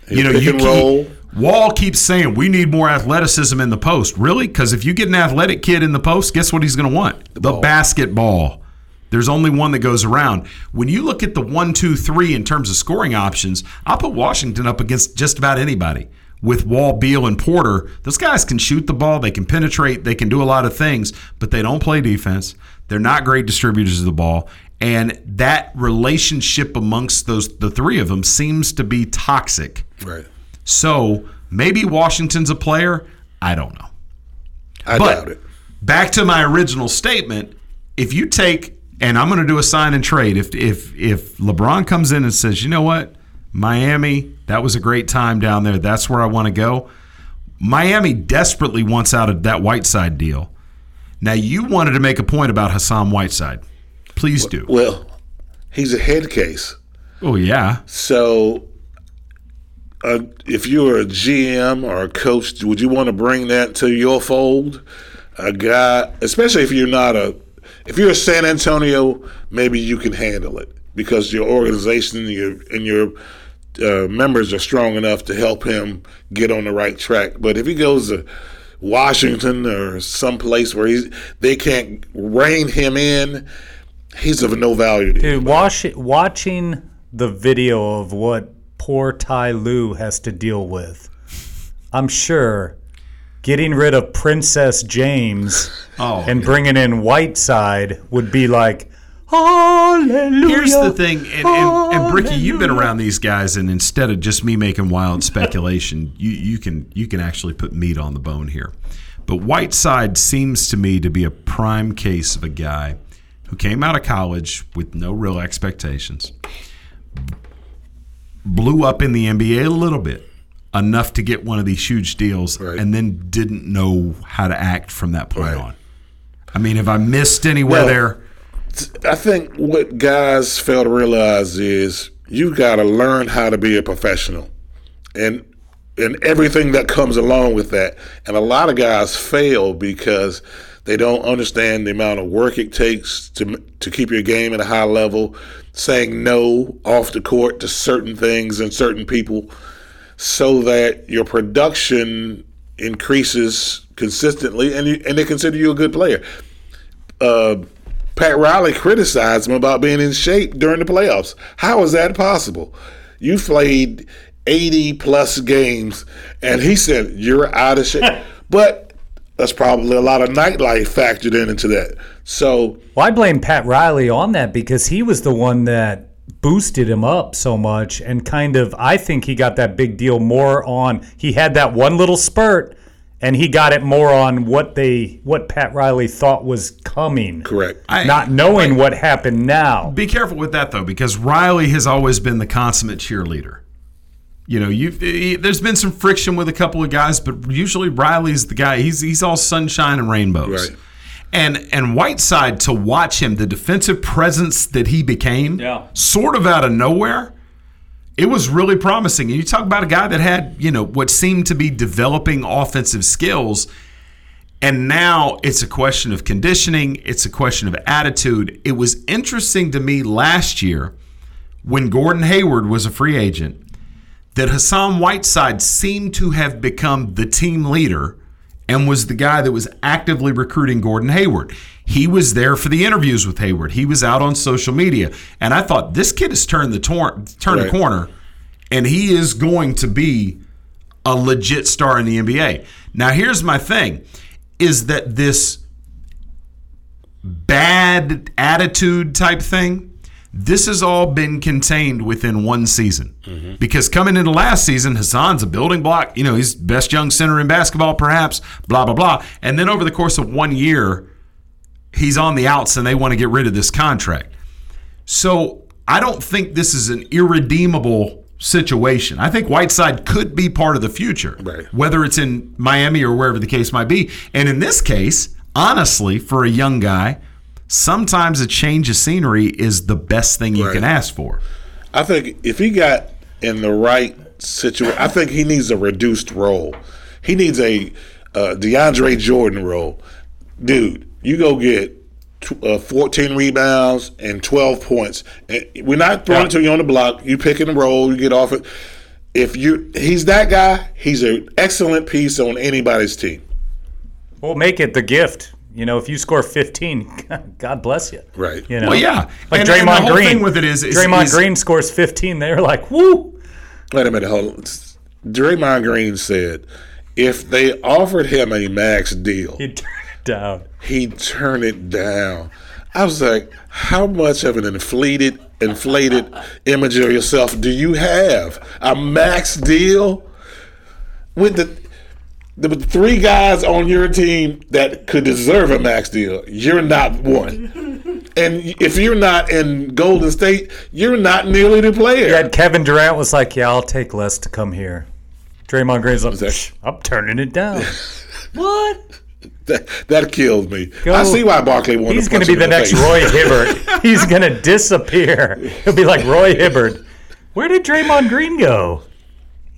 He'll
You know, you
roll.
Wall keeps saying we need more athleticism in the post. Really? Because if you get an athletic kid in the post, guess what he's going to want? The, basketball. There's only one that goes around. When you look at the one, two, three in terms of scoring options, I'll put Washington up against just about anybody. With Wall, Beal, and Porter, those guys can shoot the ball, they can penetrate, they can do a lot of things, but they don't play defense. They're not great distributors of the ball. And that relationship amongst those the three of them seems to be toxic.
Right.
So maybe Washington's a player. I don't know.
I
But
doubt it.
Back to my original statement. If you take, and I'm going to do a sign and trade. If if if LeBron comes in and says, you know what, Miami, that was a great time down there. That's where I want to go. Miami desperately wants out of that Whiteside deal. Now you wanted to make a point about Hassan Whiteside. Please do.
Well, he's a head case.
Oh yeah.
So, uh, if you were a GM or a coach, would you want to bring that to your fold? A guy, especially if you're not a, if you're a San Antonio, maybe you can handle it because your organization and your and your uh, members are strong enough to help him get on the right track. But if he goes to Washington or someplace where he's, they can't rein him in, he's of no value to
Dude, watch, watching the video of what poor Ty Lue has to deal with, I'm sure getting rid of Princess James
Oh,
and bringing in Whiteside would be like, Hallelujah.
Here's the thing, and, and, and Brickey, you've been around these guys, and instead of just me making wild speculation, you, you can you can actually put meat on the bone here. But Whiteside seems to me to be a prime case of a guy who came out of college with no real expectations, blew up in the NBA a little bit, enough to get one of these huge deals, and then didn't know how to act from that point on. I mean, if I missed anywhere
Well,
there.
I think what guys fail to realize is you got to learn how to be a professional, and and everything that comes along with that. And a lot of guys fail because they don't understand the amount of work it takes to to keep your game at a high level. Saying no off the court to certain things and certain people, so that your production increases consistently, and you, and they consider you a good player. Uh, Pat Riley criticized him about being in shape during the playoffs. How is that possible? You played 80 plus games, and he said you're out of shape. but that's probably a lot of nightlife factored in into that. So
Well, I blame Pat Riley on that because he was the one that boosted him up so much and kind of I think he got that big deal more on he had that one little spurt and he got it more on what they what Pat Riley thought was coming.
Correct.
Not knowing what happened now.
Be careful with that though, because Riley has always been the consummate cheerleader. You know, you've he- there's been some friction with a couple of guys, but usually Riley's the guy. He's he's all sunshine and rainbows.
Right.
And and Whiteside to watch him, the defensive presence that he became,
Yeah.
sort of out of nowhere. it was really promising. And you talk about a guy that had, you know, what seemed to be developing offensive skills. And now it's a question of conditioning, it's a question of attitude. It was interesting to me last year when Gordon Hayward was a free agent that Hassan Whiteside seemed to have become the team leader and was the guy that was actively recruiting Gordon Hayward. He was there for the interviews with Hayward. He was out on social media, and I thought this kid has turned the tor- turned
Right.
the corner, and he is going to be a legit star in the NBA. Now, here's my thing: is that this bad attitude type thing? This has all been contained within one season. Mm-hmm. Because coming into last season, Hassan's a building block. You know, he's best young center in basketball, perhaps, blah, blah, blah. And then over the course of one year, he's on the outs and they want to get rid of this contract. So I don't think this is an irredeemable situation. I think Whiteside could be part of the future, right. whether it's in Miami or wherever the case might be. And in this case, honestly, for a young guy, sometimes a change of scenery is the best thing you can ask for.
I think if he got in the right situation, I think he needs a reduced role. He needs a uh, DeAndre Jordan role. Dude, you go get tw- uh, 14 rebounds and 12 points. And we're not throwing it to you on the block. You pick and roll, you get off it. If you he's that guy, he's an excellent piece on anybody's team.
Well, make it the gift. You know, if you score 15, God bless you.
Right.
You know?
Well, yeah.
Like
And-
Draymond
and the whole
Green.
thing with it is- is-
Draymond
is-
Green scores 15. They're like, woo.
Wait a minute, hold on. Draymond Green said if they offered him a max deal,
he'd turn it down.
He'd turn it down. I was like, how much of an inflated, inflated image of yourself do you have? A max deal with the the three guys on your team that could deserve a max deal. You're not one. And if you're not in Golden State, you're not nearly the player.
Yeah, Kevin Durant was like, yeah, I'll take less to come here. Draymond Green's like, "Psh, I'm turning it down. what?
That, that killed me.
Go-
I see why Barkley wanted
He's
to
going to be the
the
next
face.
Roy Hibbert. He's going to disappear. He'll be like Roy Hibbert. Where did Draymond Green go?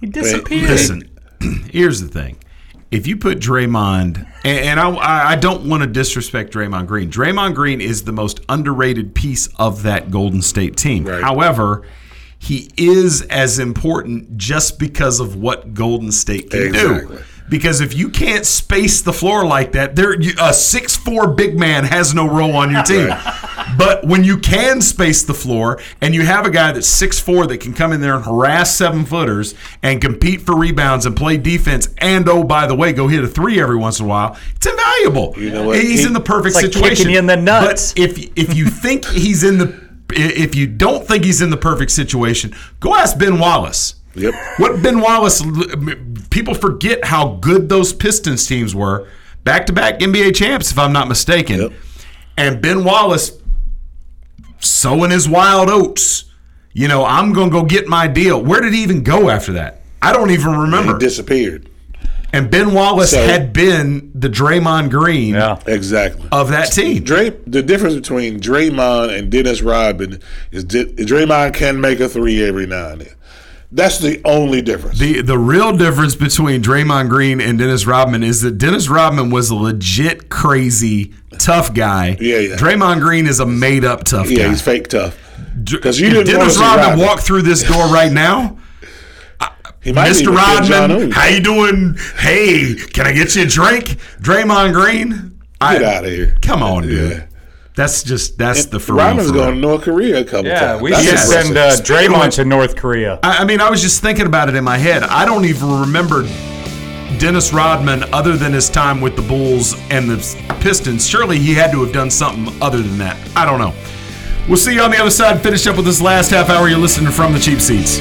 He disappeared.
Listen, here's the thing. If you put Draymond, and, I, I don't want to disrespect Draymond Green. Draymond Green is the most underrated piece of that Golden State team. However, he is as important just because of what Golden State can
Exactly.
do. Because if you can't space the floor like that, there a six four big man has no role on your team. But when you can space the floor and you have a guy that's six four that can come in there and harass seven footers and compete for rebounds and play defense, and oh by the way, go hit a three every once in a while, it's invaluable.
You know what?
He's
He-
in the perfect
It's like
situation.
kicking you in the nuts.
But if if you think he's in the if you don't think he's in the perfect situation, go ask Ben Wallace.
Yep.
What Ben Wallace, people forget how good those Pistons teams were. Back to back NBA champs, if I'm not mistaken. And Ben Wallace sowing his wild oats. You know, I'm going to go get my deal. Where did he even go after that? I don't even remember.
He disappeared.
And Ben Wallace
So-
had been the Draymond Green yeah.
Exactly.
of that team.
Dray, the difference between Draymond and Dennis Rodman is Di- Draymond can make a three every now and then. That's the only difference.
The the real difference between Draymond Green and Dennis Rodman is that Dennis Rodman was a legit crazy tough guy.
Yeah, yeah.
Draymond Green is a made up tough
yeah,
guy.
he's fake tough. Because you didn't
Dennis Rodman
Rodman.
walked through this door right now,
He might be
Mr. Rodman, how you doing? Hey, can I get you a drink? Draymond Green,
Get out of here.
Come on, dude. That's just that's the for real,
Rodman's
for real.
going to North Korea a couple
Yeah,
times.
we
That's
should send uh,
Speaking
Draymond to North Korea.
I, I mean, I was just thinking about it in my head. I don't even remember Dennis Rodman other than his time with the Bulls and the Pistons. Surely he had to have done something other than that. I don't know. We'll see you on the other side. Finish up with this last half hour. You're listening from the cheap seats.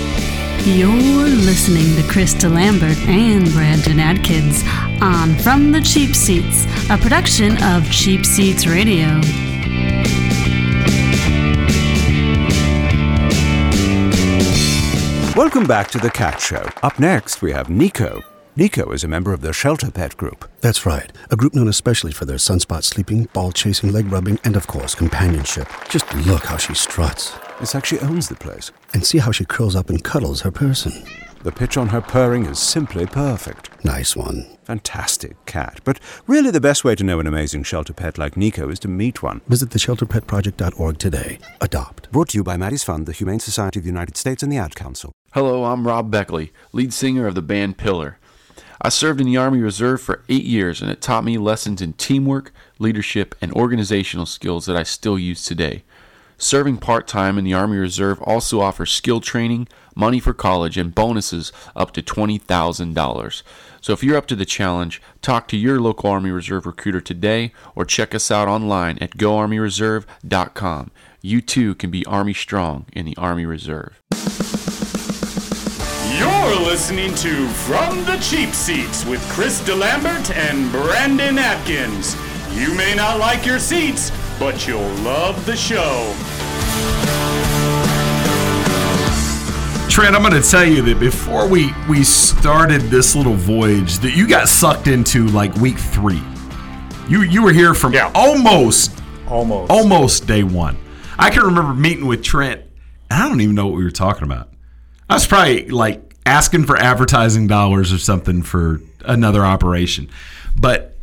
You're listening to Krista Lambert and Brandon Atkins on From the Cheap Seats, a production of Cheap Seats Radio.
Welcome back to the Cat Show. Up next, we have Nico.
Nico is a member of the Shelter Pet Group.
That's right. A group known especially for their sunspot sleeping, ball chasing, leg rubbing, and of course, companionship. Just look how she struts.
It's like she owns the place.
And see how she curls up and cuddles her person.
The pitch on her purring is simply perfect.
Nice one.
Fantastic cat. But really, the best way to know an amazing shelter pet like Nico is to meet one.
Visit theshelterpetproject.org today. Adopt.
Brought to you by Maddie's Fund, the Humane Society of the United States, and the Ad Council.
Hello, I'm Rob Beckley, lead singer of the band Pillar. I served in the Army Reserve for eight years, and it taught me lessons in teamwork, leadership, and organizational skills that I still use today. Serving part time in the Army Reserve also offers skill training, money for college, and bonuses up to $20,000. So if you're up to the challenge, talk to your local Army Reserve recruiter today or check us out online at goarmyreserve.com. You too can be Army strong in the Army Reserve.
You're listening to From the Cheap Seats with Chris DeLambert and Brandon Atkins. You may not like your seats, but you'll love the show.
Trent, I'm going to tell you that before we we started this little voyage, that you got sucked into like week three. You you were here from yeah. almost
almost
almost day one. I can remember meeting with Trent, and I don't even know what we were talking about. I was probably like asking for advertising dollars or something for another operation, but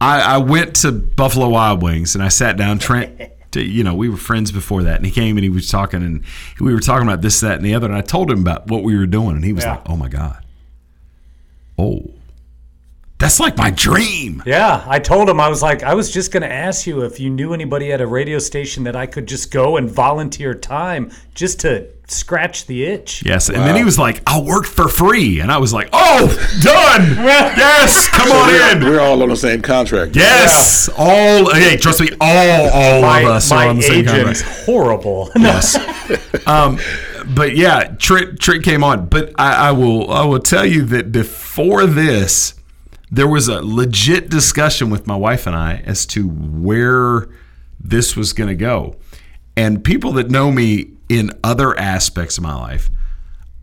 I, I went to Buffalo Wild Wings and I sat down. Trent, to, you know, we were friends before that, and he came and he was talking, and we were talking about this, that, and the other. And I told him about what we were doing, and he was
Yeah.
like, "Oh my god, oh, that's like my dream."
Yeah, I told him I was like I was just going to ask you if you knew anybody at a radio station that I could just go and volunteer time just to scratch the itch.
Yes, and then he was like, "I'll work for free," and I was like, "Oh, done! yes, come
So
on
we're,
in."
We're all on the same contract.
Yes, all. Hey, trust me, all all
my,
of us are on the same
agent's
contract.
horrible.
Yes. um, but yeah, Trent, Trent came on. But I, I will I will tell you that before this, there was a legit discussion with my wife and I as to where this was going to go. And people that know me in other aspects of my life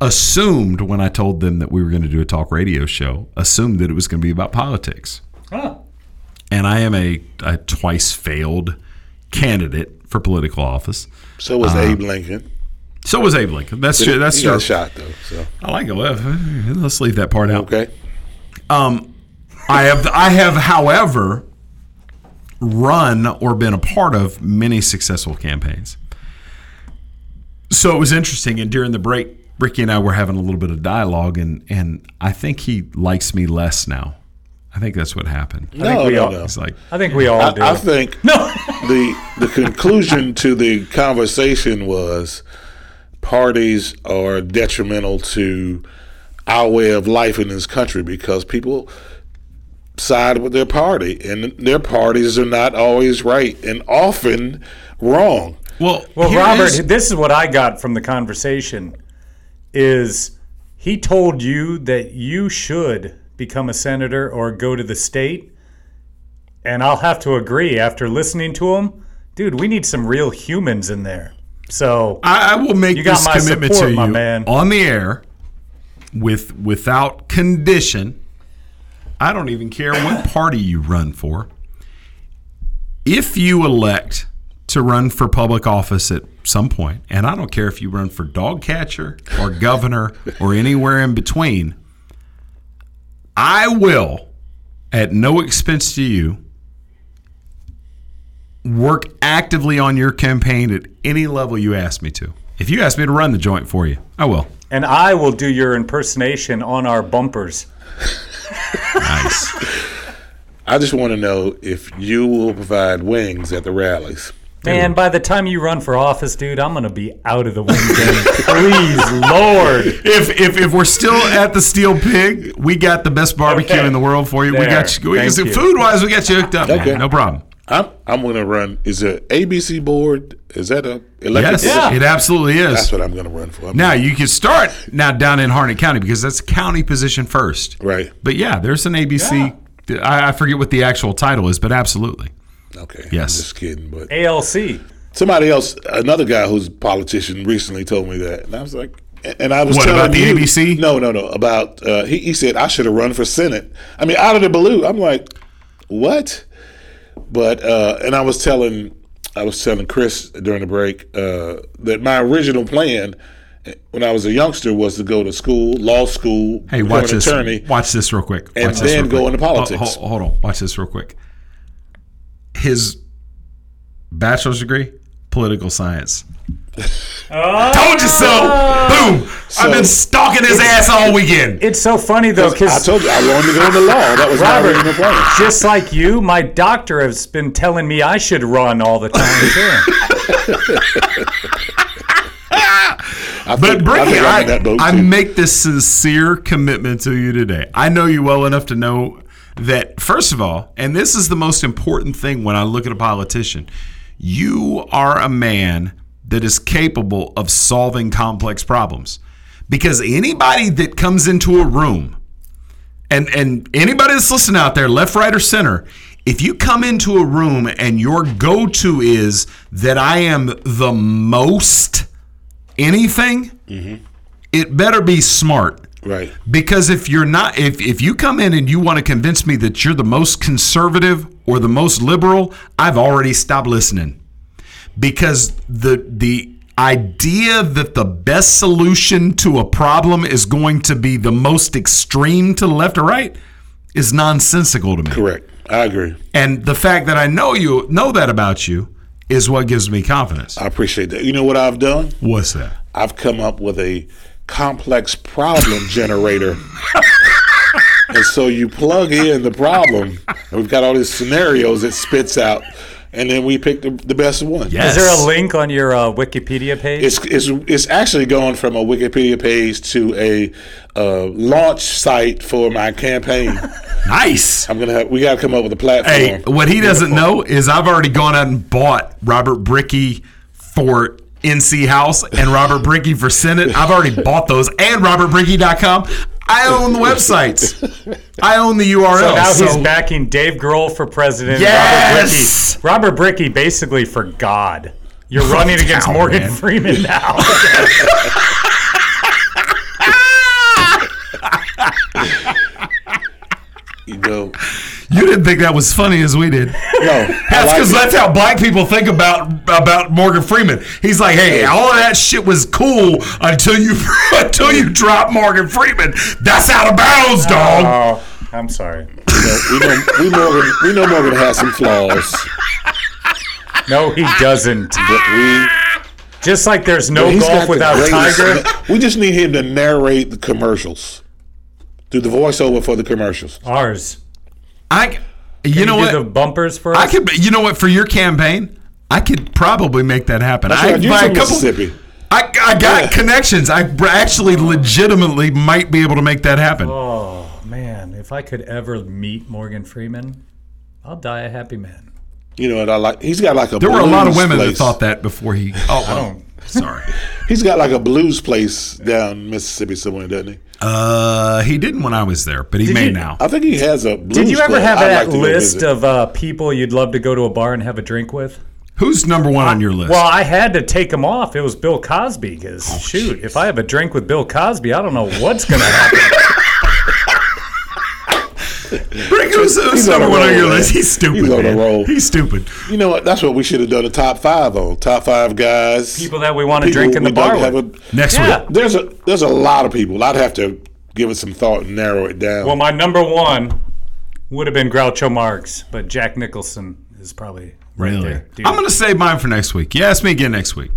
assumed when I told them that we were going to do a talk radio show, assumed that it was going to be about politics
Huh.
and I am a, a twice failed candidate for political office.
So was
Uh,
Abe Lincoln.
So was Abe Lincoln. That's
He-
true. That's
he
true.
got shot though. So
I like it. Let's leave that part out.
Okay.
Um, I have I have, however, run or been a part of many successful campaigns. So it was interesting, and during the break, Ricky and I were having a little bit of dialogue, and and I think he likes me less now. I think that's what happened.
No, no, no.
He's like,
I think we all
I,
do.
I think the the conclusion to the conversation was parties are detrimental to our way of life in this country because people side with their party and their parties are not always right and often wrong.
Well,
Well, Robert,
is-
this is what I got from the conversation is he told you that you should become a senator or go to the state. And I'll have to agree after listening to him, dude, we need some real humans in there. So
I, I will make
you got
this
my
commitment
support,
to
my
you
man.
on the air, with without condition. I don't even care what party you run for. If you elect to run for public office at some point, and I don't care if you run for dog catcher or governor or anywhere in between, I will, at no expense to you, work actively on your campaign at any level you ask me to. If you ask me to run the joint for you, I will.
And I will do your impersonation on our bumpers.
Nice.
I just want to know if you will provide wings at the rallies.
Man, by the time you run for office, dude, I'm gonna be out of the wing game. Please, Lord.
If, if if we're still at the Steel Pig, we got the best barbecue
Okay.
in the world for you. We got you. We
Thank
got
you.
food wise, we got you hooked up. man. No problem.
I'm I'm going to run. Is it ABC board? Is that a elected?
Yes,
board?
it absolutely is.
That's what I'm going to run for. I'm-
Now you can start now down in Harnett County because that's county position first.
Right.
But yeah, there's an ABC. I, I forget what the actual title is, but absolutely.
Okay.
Yes.
I'm just kidding, but
ALC.
somebody else, another guy who's a politician, recently told me that, and I was like, And I was
What,
telling
about the
you-
ABC?
No, no, no. About uh, he, he said I should have run for senate. I mean, out of the blue, I'm like, what? But uh, and I was telling I was telling Chris during the break uh, that my original plan eh, when I was a youngster was to go to school, law school,
Hey,
become
watch
an
this.
attorney.
Watch this real quick.
And
Watch this
then go
quick.
into politics.
Ho- ho- hold on. Watch this real quick. His bachelor's degree, political science. Told you so. Ah. Boom. I've been stalking his ass all weekend.
It's so funny though because
I told you I wanted to go into law. That was my
Robert,
original plan.
just like you, my doctor has been telling me I should run all the time too.
I
But
think- I Brickey, I'm
I,
in that boat,
I
too.
make this sincere commitment to you today. I know you well enough to know that, first of all, and this is the most important thing when I look at a politician, you are a man that is capable of solving complex problems. Because anybody that comes into a room, and and anybody that's listening out there, left, right, or center, if you come into a room and your go-to is that I am the most anything, mm-hmm. it better be smart.
Right.
Because if you're not, if, if you come in and you want to convince me that you're the most conservative or the most liberal, I've already stopped listening. Because the the idea that the best solution to a problem is going to be the most extreme to the left or right is nonsensical to me.
Correct. I agree.
And the fact that I know you know that about you is what gives me confidence.
I appreciate that. You know what I've done?
What's that?
I've come up with a complex problem generator. and so you plug in the problem, and we've got all these scenarios it spits out, and then we pick the, the best one.
Is there a link on your uh, Wikipedia page?
It's, it's, it's actually going from a Wikipedia page to a uh, launch site for my campaign.
nice.
I'm gonna have, we got to come up with a platform.
Hey, what he doesn't know is I've already gone out and bought Robert Brickey for NC House and Robert Brickey for Senate. I've already bought those and robertbrickey.com. I own the websites. I own the URL.
So now
so-
he's backing Dave Grohl for president.
Yes!
Robert Brickey, Robert Brickey basically for God. You're
Oh,
running against Morgan
man.
Freeman now.
You know,
You didn't think that was funny as we did.
No,
that's because
it.
that's how black people think about about Morgan Freeman. He's like, hey, all of that shit was cool until you until you drop Morgan Freeman. That's out of bounds, dog.
Oh, I'm sorry.
we know we Morgan we know Morgan has some flaws.
No, he doesn't.
But we
Just like there's no
He's
golf without
greatest-
Tiger.
We just need him to narrate the commercials. Do the voiceover for the commercials.
Ours.
I, you
Can
know
do
what?
The bumpers for
I could, you know what? For your campaign, I could probably make that happen.
That's
I,
right, you're
a
from
couple-
Mississippi.
I, I got connections. I actually legitimately might be able to make that happen.
Oh man, if I could ever meet Morgan Freeman, I'll die a happy man.
You know what I like? He's got like a
There were a lot of
blues
women that thought that before he. Oh,
I
well,
don't.
sorry.
He's got like a blues place down Mississippi somewhere, doesn't he?
Uh, he didn't when I was there, but he
Did
may
you-
now.
I think he has a blues
Did you ever
club.
have
I'd
that
like to go
list
visit.
of uh, people you'd love to go to a bar and have a drink with?
Who's number one on your list?
Well, I had to take him off. It was Bill Cosby because
Oh,
shoot, if I have a drink with Bill Cosby, I don't know what's going to happen.
Rick, who's, who's
He's on
number
a
one on your list? He's stupid.
He's on a roll.
He's stupid.
You know what? That's what we should have done a top five on. Top five guys.
People that we want to drink in the bar with.
a-
Next
Yeah.
week.
There's a there's a lot of people. I'd have to give it some thought and narrow it down.
Well, my number one would have been Groucho Marx, but Jack Nicholson is probably right
Really?
there. Dude.
I'm going to save mine for next week. You ask me again next week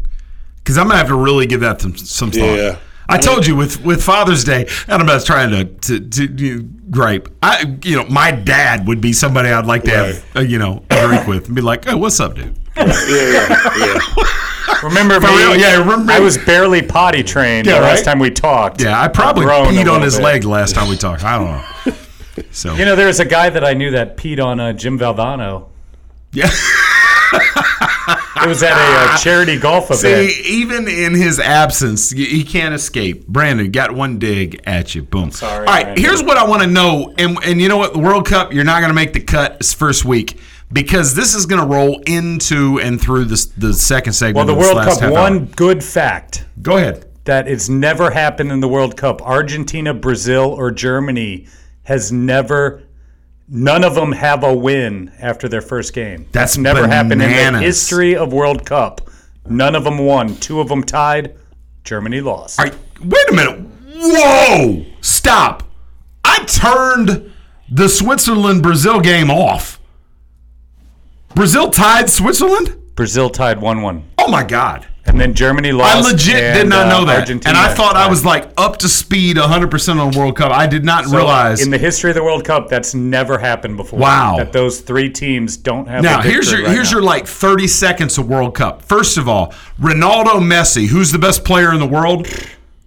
because I'm going to have to really give that some, some thought.
Yeah.
I told you with, with Father's Day, and I'm not trying to to, to, to gripe. I you know my dad would be somebody I'd like to have uh, you know a drink with and be like, oh, what's up, dude?
yeah, yeah, yeah.
Remember me?
real? Yeah, remember
I was barely potty trained
Yeah,
the
right?
last time we talked.
Yeah, I probably
a
peed on his
bit.
leg the last time we talked. I don't know. So
You know, there was a guy that I knew that peed on uh, Jim Valvano.
yeah.
It was at a uh, charity golf event.
See, even in his absence, he can't escape. Brandon got one dig at you. Boom.
Sorry,
All right,
Brandon.
here's what I want to know, and and you know what? The World Cup, you're not going to make the cut this first week because this is going to roll into and through this the second segment.
well, the World Cup, one
hour.
good fact.
Go ahead.
that it's never happened in the World Cup. Argentina, Brazil, or Germany has never. None of them have a win after their first game.
That's
never happened in the history of World Cup. None of them won. Two of them tied. Germany lost.
Wait a minute. Whoa! Stop. I turned the Switzerland Brazil game off. Brazil tied Switzerland?
Brazil tied 1 1.
Oh my God.
And then Germany lost.
I legit did
and,
not
uh,
know that.
Argentina
and I thought I was like up to speed 100% on World Cup. I did not
So,
realize.
in the history of the World Cup, that's never happened before.
Wow.
That those three teams don't have.
now
a
here's your
right
here's
now.
your like 30 seconds of World Cup. First of all, Ronaldo Messi, who's the best player in the world?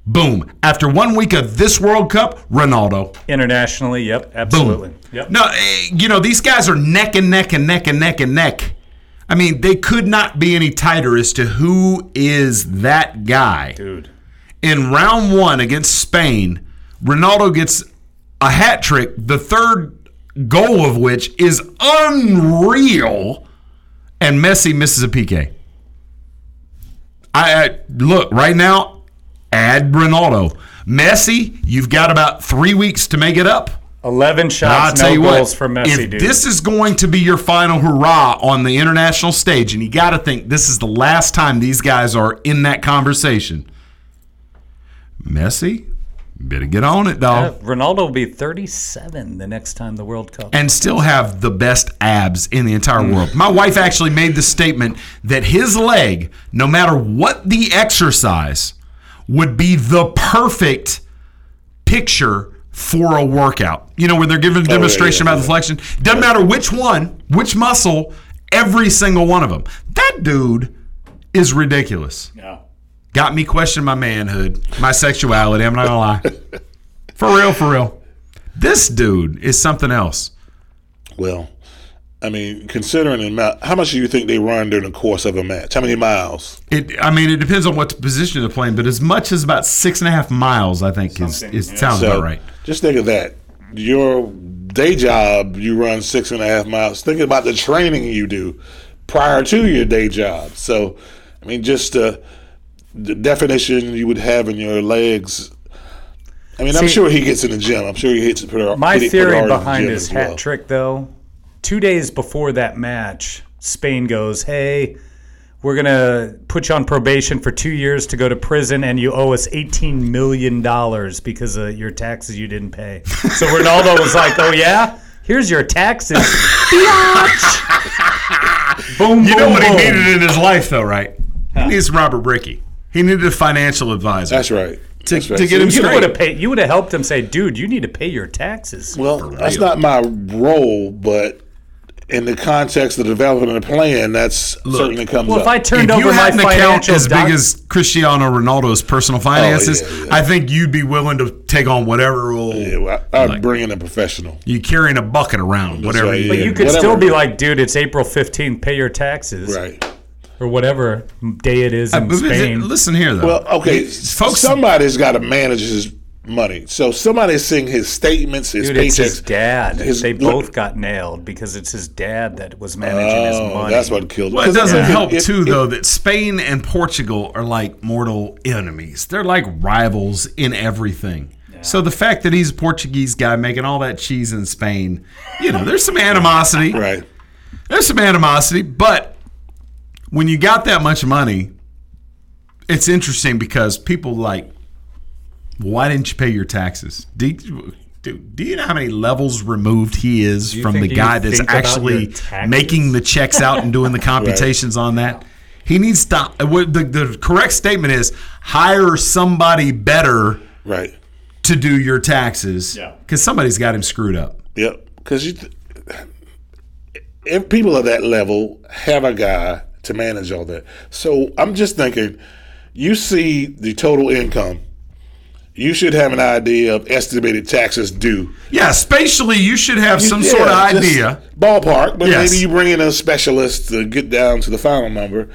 Boom. After one week of this World Cup, Ronaldo.
internationally. Yep, absolutely. Yep.
No, eh, you know, these guys are neck and neck and neck and neck and neck. I mean, they could not be any tighter as to who is that guy.
Dude.
In round one against Spain, Ronaldo gets a hat trick, the third goal of which is unreal, and Messi misses a PK. I, I look right now, add Ronaldo. Messi, you've got about three weeks to make it up.
Eleven shots,
tell
no
you
goals
what,
for Messi,
if
dude.
this is going to be your final hurrah on the international stage, and you got to think this is the last time these guys are in that conversation, Messi, better get on it,
Yeah, Ronaldo will be 37 the next time the World Cup.
and still have the best abs in the entire
Mm.
world. My wife actually made the statement that his leg, no matter what the exercise, would be the perfect picture for a workout. You know, when they're giving a
yeah,
demonstration
yeah,
about the flexion, doesn't matter which one, which muscle, every single one of them. That dude is ridiculous.
Yeah.
Got me questioning my manhood, my sexuality. I'm not gonna lie. For real, for real. This dude is something else.
Well, I mean, considering the amount, how much do you think they run during the course of a match? How many miles?
It, I mean, it depends on what position they're playing, but as much as about six and a half miles, I think is, is sounds
So,
about right.
Just think of that. Your day job, you run six and a half miles. Think about the training you do prior to your day job. So, I mean, just uh, the definition you would have in your legs. I mean, I'm sure he gets in the gym. I'm sure he hits it pretty
My
pretty- pretty
theory
hard in the
behind his hat
well.
trick, though, two days before that match, Spain goes, "Hey, we're gonna put you on probation for two years to go to prison, and you owe us eighteen million dollars because of your taxes you didn't pay." So Ronaldo was like, "Oh yeah, here's your taxes." Boom,
You
boom,
know what
boom.
he needed in his life, though, right? He needs Robert Brickey. He needed a financial advisor.
That's right.
To,
right.
to get him
You
straight.
would have paid. You would have helped him say, "Dude, you need to pay your taxes."
Well, that's not my role, but in the context of developing a plan, that's certainly comes
Well,
up.
if I turned
if
over
you had
my
an account as
doc-
big as Cristiano Ronaldo's personal finances,
Oh, yeah,
I think you'd be willing to take on whatever role.
Yeah, well, I- I'd bring in a professional.
You carrying a bucket around, whatever.
right,
you
But you could
Whatever.
still be like, dude, it's April 15th, pay your taxes.
Right.
Or whatever day it is
Uh,
in
but
Spain.
Listen here, though.
Well, okay,
folks.
somebody's got to manage his money. So somebody's seeing his statements, his
Dude, it's his dad.
his-
they both got nailed because it's his dad that was managing his
Oh,
money.
that's what killed him.
Well, it doesn't
Yeah.
help
If-
too,
if-
though, that Spain and Portugal are like mortal enemies. They're like rivals in everything. So the fact that he's a Portuguese guy making all that cheese in Spain, you know, there's some animosity.
Right.
There's some animosity, but when you got that much money, it's interesting because people like, why didn't you pay your taxes? Do you, do, do you know how many levels removed he is from the
think you
guy that's actually making the checks out and doing the computations on that? He needs to. uh, The, the correct statement is hire somebody better
Right.
to do your taxes.
Yeah.
Because somebody's got him screwed up.
Yep. Because you, th- if people of that level have a guy to manage all that, so I'm just thinking, you see the total income, you should have an idea of estimated taxes due.
Yeah, spatially, you should have some
Yeah,
sort of idea.
ballpark, but
Yes.
maybe you bring in a specialist to get down to the final number.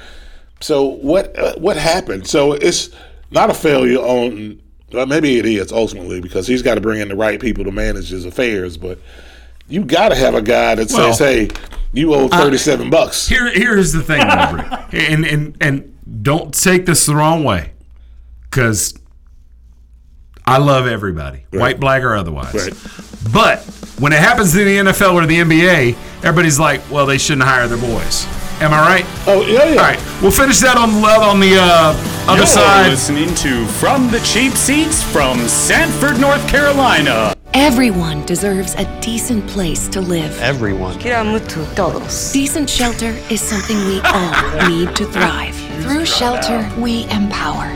So what uh, what happened? So it's not a failure on. Well, maybe it is ultimately because he's got to bring in the right people to manage his affairs. But you got to have a guy that
Well,
says, "Hey, you owe thirty-seven bucks."
Here, here's the thing, and and and don't take this the wrong way, because I love everybody, white, black, or otherwise.
Right.
But when it happens in the NFL or the NBA, everybody's like, well, they shouldn't hire their boys. Am I right?
Oh, yeah, yeah.
All right. We'll finish that on, the- on the uh, other
You're
side.
listening to From the Cheap Seats from Sanford, North Carolina.
Everyone deserves a decent place to live.
Everyone.
todos. Decent shelter is something we all need to thrive. Through shelter, we empower.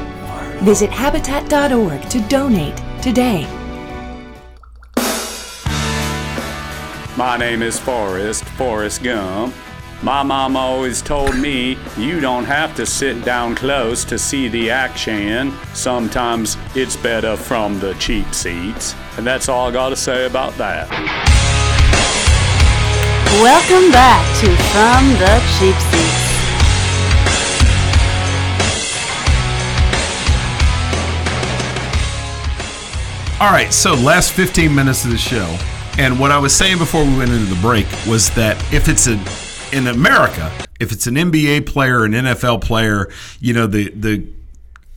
Visit habitat.org to donate today.
My name is Forrest, Forrest Gump. My mom always told me you don't have to sit down close to see the action. Sometimes it's better from the cheap seats. And that's all I gotta say about that.
Welcome back to From the Cheap Seats.
All right, so last 15 minutes of the show, and what I was saying before we went into the break was that if it's a in America, if it's an NBA player, an NFL player, you know the the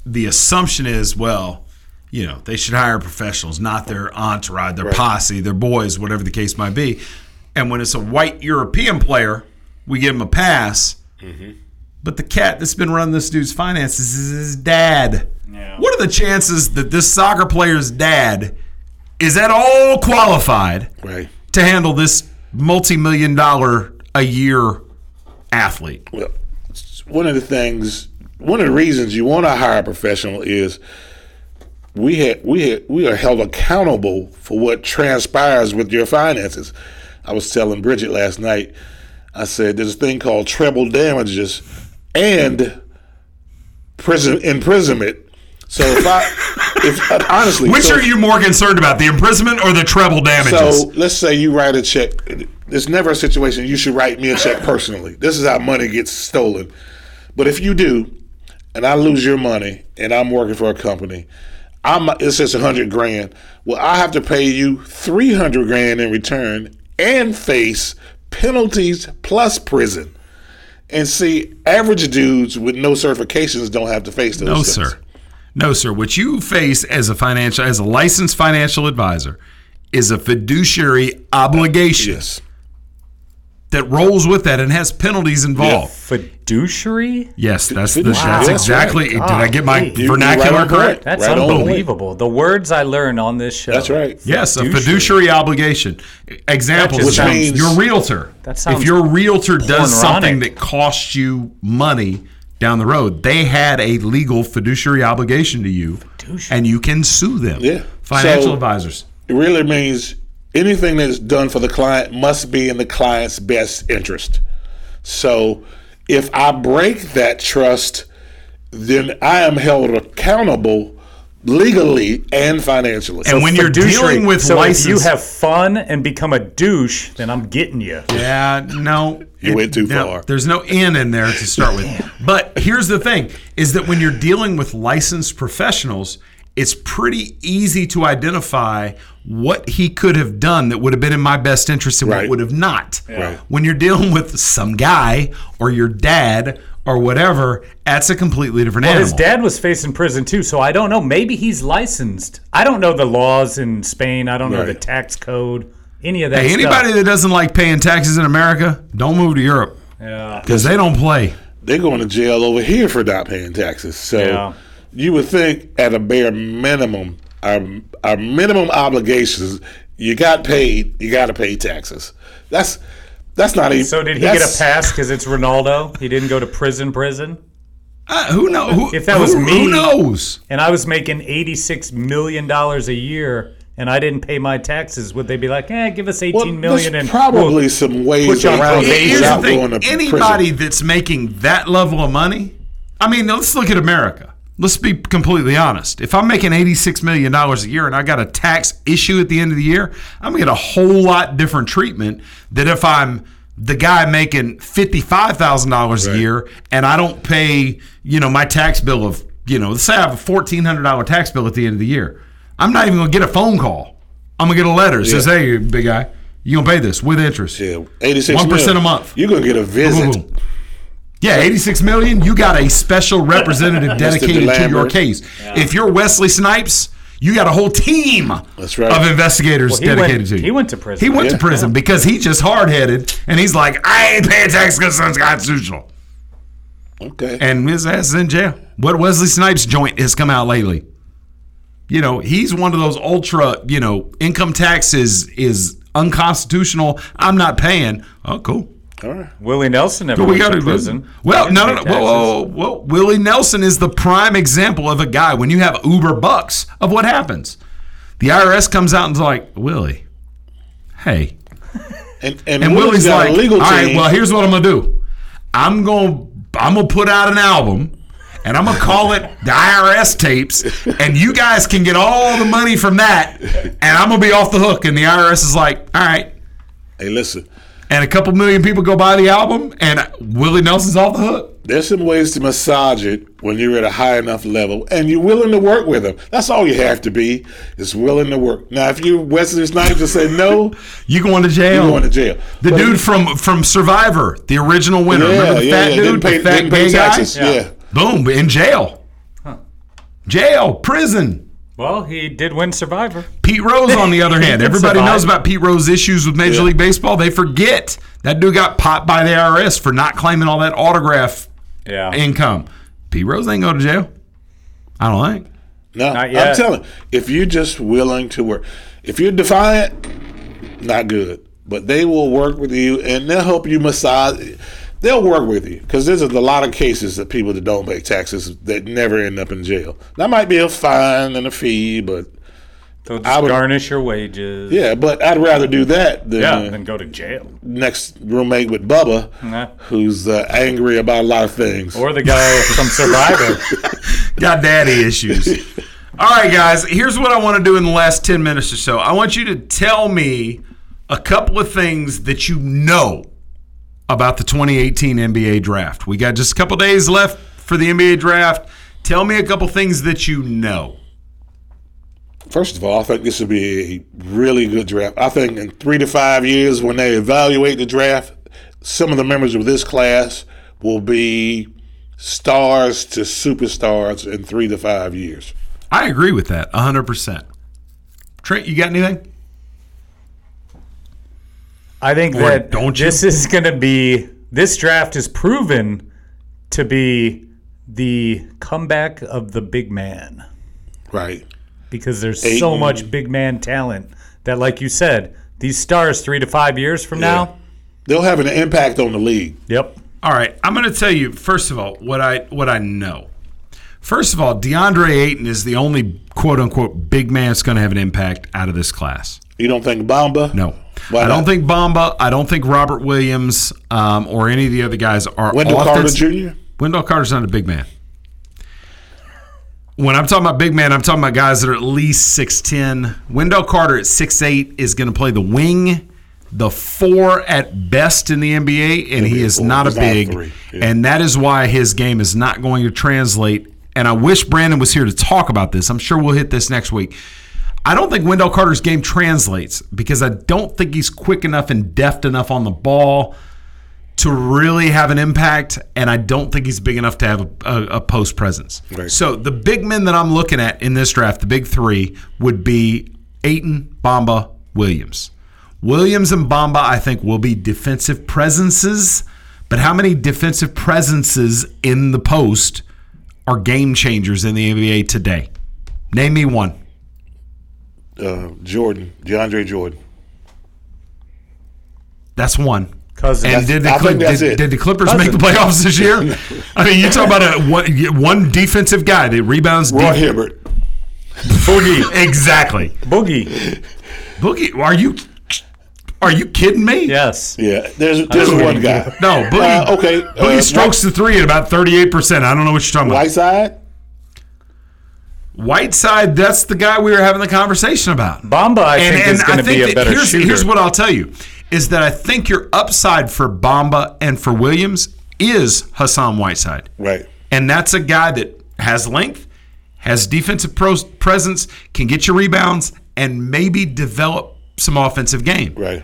the assumption is well, you know they should hire professionals, not their entourage, their
Right.
posse, their boys, whatever the case might be. And when it's a white European player, we give him a pass. Mm-hmm. But the cat that's been running this dude's finances is his dad. What are the chances that this soccer player's dad is at all qualified
Right.
to handle this multi-million dollar a year athlete?
Well, one of the things, one of the reasons you want to hire a professional is we had we had we are held accountable for what transpires with your finances. I was telling Bridget last night. I said there's a thing called treble damages and prison imprisonment. So if I, if honestly,
Which
so-
are you more concerned about, the imprisonment or the treble damages?
so let's say you write a check. There's never a situation you should write me a check personally. This is how money gets stolen. But if you do, and I lose your money, and I'm working for a company, I'm it says a hundred grand. Well, I have to pay you three hundred grand in return and face penalties plus prison. And see, average dudes with no certifications don't have to face those.
no,
things.
sir. No, sir. What you face as a financial, as a licensed financial advisor, is a fiduciary obligation that rolls with that and has penalties involved.
Fiduciary?
Yes, that's the,
Fiduciary.
that's
Wow.
exactly. Did I get my
Golly.
vernacular correct?
That's unbelievable. The words I learn on this show.
That's right.
Yes, a fiduciary obligation. Example, which
sounds-
means your realtor.
That sounds
if your realtor does something that costs you money down the road, they had a legal fiduciary obligation to you, and you can sue them.
Yeah.
financial
So,
advisors.
It really means anything that's done for the client must be in the client's best interest. So if I break that trust, then I am held accountable legally and financially.
And so fiduciary- so if you have fun and become a douche, then I'm getting you.
Yeah, no.
You went too
no,
far.
There's no N in there to start with. But here's the thing is that when you're dealing with licensed professionals, it's pretty easy to identify what he could have done that would have been in my best interest and what
Right.
would have not.
Right.
When you're dealing with some guy or your dad or whatever, that's a completely different
Well,
animal.
his dad was facing prison too, so I don't know. Maybe he's licensed. I don't know the laws in Spain. I don't know the tax code. Any of that.
Hey,
stuff.
anybody that doesn't like paying taxes in America, don't move to Europe.
Yeah.
Because they don't play.
They're going to jail over here for not paying taxes. So
Yeah.
you would think at a bare minimum, our, our minimum obligations, you got paid, you got to pay taxes. That's that's not even.
So did he get a pass because it's Ronaldo? He didn't go to prison. Prison.
Uh, who knows? Who,
if that was
who-
me,
who knows?
And I was making eighty-six million dollars a year, and I didn't pay my taxes. Would they be like, "Eh, give us eighteen million
there's
and
probably
we'll
some ways
put you on
around it
probation."
Here's the
without
thing:
going to
anybody
prison.
that's making that level of money, I mean, let's look at America. Let's be completely honest. If I'm making $86 million a year and I got a tax issue at the end of the year, I'm going to get a whole lot different treatment than if I'm the guy making $55,000 a year and I don't pay, you know, my tax bill of, you know, let's say I have a $1,400 tax bill at the end of the year. I'm not even going to get a phone call. I'm going to get a letter that says, hey, big guy, you going to pay this with interest.
Yeah, 86
1%
million.
a month.
You're going to get a visit.
Boom, boom, boom. Yeah, 86 million. You got a special representative dedicated to your
Lambert.
case. If you're Wesley Snipes, you got a whole team
That's right.
of investigators
Well,
dedicated
went-
to you.
he went to prison.
He went
Yeah.
to prison because he's just hard headed and he's like, I ain't paying taxes because it's unconstitutional.
Okay.
And his ass is in jail. What Wesley Snipes joint has come out lately? You know, he's one of those ultra, you know, income tax is, is unconstitutional. I'm not paying. Oh, cool.
All right.
Willie Nelson never
we
went to
to
prison.
Well, no, no, no.
pay
Whoa,
taxes.
whoa, whoa. Willie Nelson is the prime example of a guy when you have Uber bucks of what happens. The IRS comes out and's like, Willie, hey.
And, and,
And, Willie's
got a
like,
legal
all right,
team.
well, here's what I'm gonna do. I'm gonna I'm gonna put out an album, and I'm gonna call it the IRS tapes, and you guys can get all the money from that, and I'm gonna be off the hook. And the IRS is like, all right.
Hey, listen.
And a couple million people go buy the album, and Willie Nelson's off the hook.
There's some ways to massage it when you're at a high enough level and you're willing to work with them. That's all you have to be, is willing to work. Now, if you're Wesley Snipes and say no,
You going to jail?
You're going to jail.
The
But
dude
if-
from from Survivor, the original winner.
Yeah,
Remember the
yeah,
fat
yeah.
dude,
Didn't pay-
the fat
didn't pay
gay guy?
taxes, yeah.
Boom, in jail. Jail, prison.
Well, he did win Survivor.
Pete Rose, on the other hand, everybody
survive.
knows about Pete Rose's issues with Major
Yeah.
League Baseball. They forget that dude got popped by the IRS for not claiming all that autograph
Yeah.
income. Pete Rose ain't go to jail. I don't think.
No,
Not
I'm telling. If you're just willing to work, if you're defiant, not good. But they will work with you and they'll help you massage. They'll work with you because there's a lot of cases that people that don't pay taxes that never end up in jail. That might be a fine and a fee, but
They'll just
I would-
garnish your wages.
yeah. But I'd rather do that than
Yeah,
uh,
than go to jail.
next roommate with Bubba,
Nah.
who's uh, angry about a lot of things.
Or the guy from Survivor.
Got daddy issues. All right, guys, here's what I want to do in the last 10 minutes or so. I want you to tell me a couple of things that you know about the 2018 NBA draft. We got just a couple days left for the NBA draft. Tell me a couple things that you know.
First of all, I think this would be a really good draft. I think in three to five years, when they evaluate the draft, some of the members of this class will be stars to superstars in three to five years.
I agree with that 100%. Trent, you got anything?
I think
Or
that
don't you?
this is going to be this draft is proven to be the comeback of the big man
Right.
because there's
Ayton.
so um, much big man talent that, like you said, these stars three to five years from
Yeah.
now.
They'll have an impact on the league.
Yep.
All right, I'm going to tell you first of all what I what I know. First of all, DeAndre Ayton is the only quote unquote big man that's going to have an impact out of this class.
You don't think Bamba?
No.
Why
I
not?
don't think Bamba. I don't think Robert Williams um, or any of the other guys are.
Wendell Carter Jr.?
Wendell Carter's not a big man. When I'm talking about big man, I'm talking about guys that are at least 6'10. Wendell Carter at 6'8 is going to play the wing, the four at best in the NBA, and he is
four.
not a
He's a
big.
three. Yeah.
And that is why his game is not going to translate. And I wish Brandon was here to talk about this. I'm sure we'll hit this next week. I don't think Wendell Carter's game translates because I don't think he's quick enough and deft enough on the ball to really have an impact, and I don't think he's big enough to have a, a, a post presence. So the big men that I'm looking at in this draft, the big three, would be Ayton, Bamba, Williams. Williams and Bamba, I think, will be defensive presences, but how many defensive presences in the post are game changers in the NBA today? Name me one.
Uh, Jordan, DeAndre Jordan.
That's one.
Cousins.
And did the, Clip, did, did the Clippers make the playoffs this year? I mean, you talk about a one, one defensive guy that rebounds.
Roy
def-
Hibbert.
Boogie, exactly.
Boogie.
Boogie, are you are you kidding me?
Yes.
Yeah, there's there's
Boogie.
one guy.
No, Boogie.
Uh, okay,
Boogie
uh,
strokes the three at about thirty-eight percent. I don't know what you're talking about.
Whiteside.
Whiteside, that's the guy we were having the conversation about.
Bamba, I think, is going to be a
that
better
here's,
shooter.
Here's what I'll tell you: is that I think your upside for Bamba and for Williams is Hassan Whiteside.
Right.
And that's a guy that has length, has defensive pros- presence, can get you rebounds, and maybe develop some offensive game.
Right.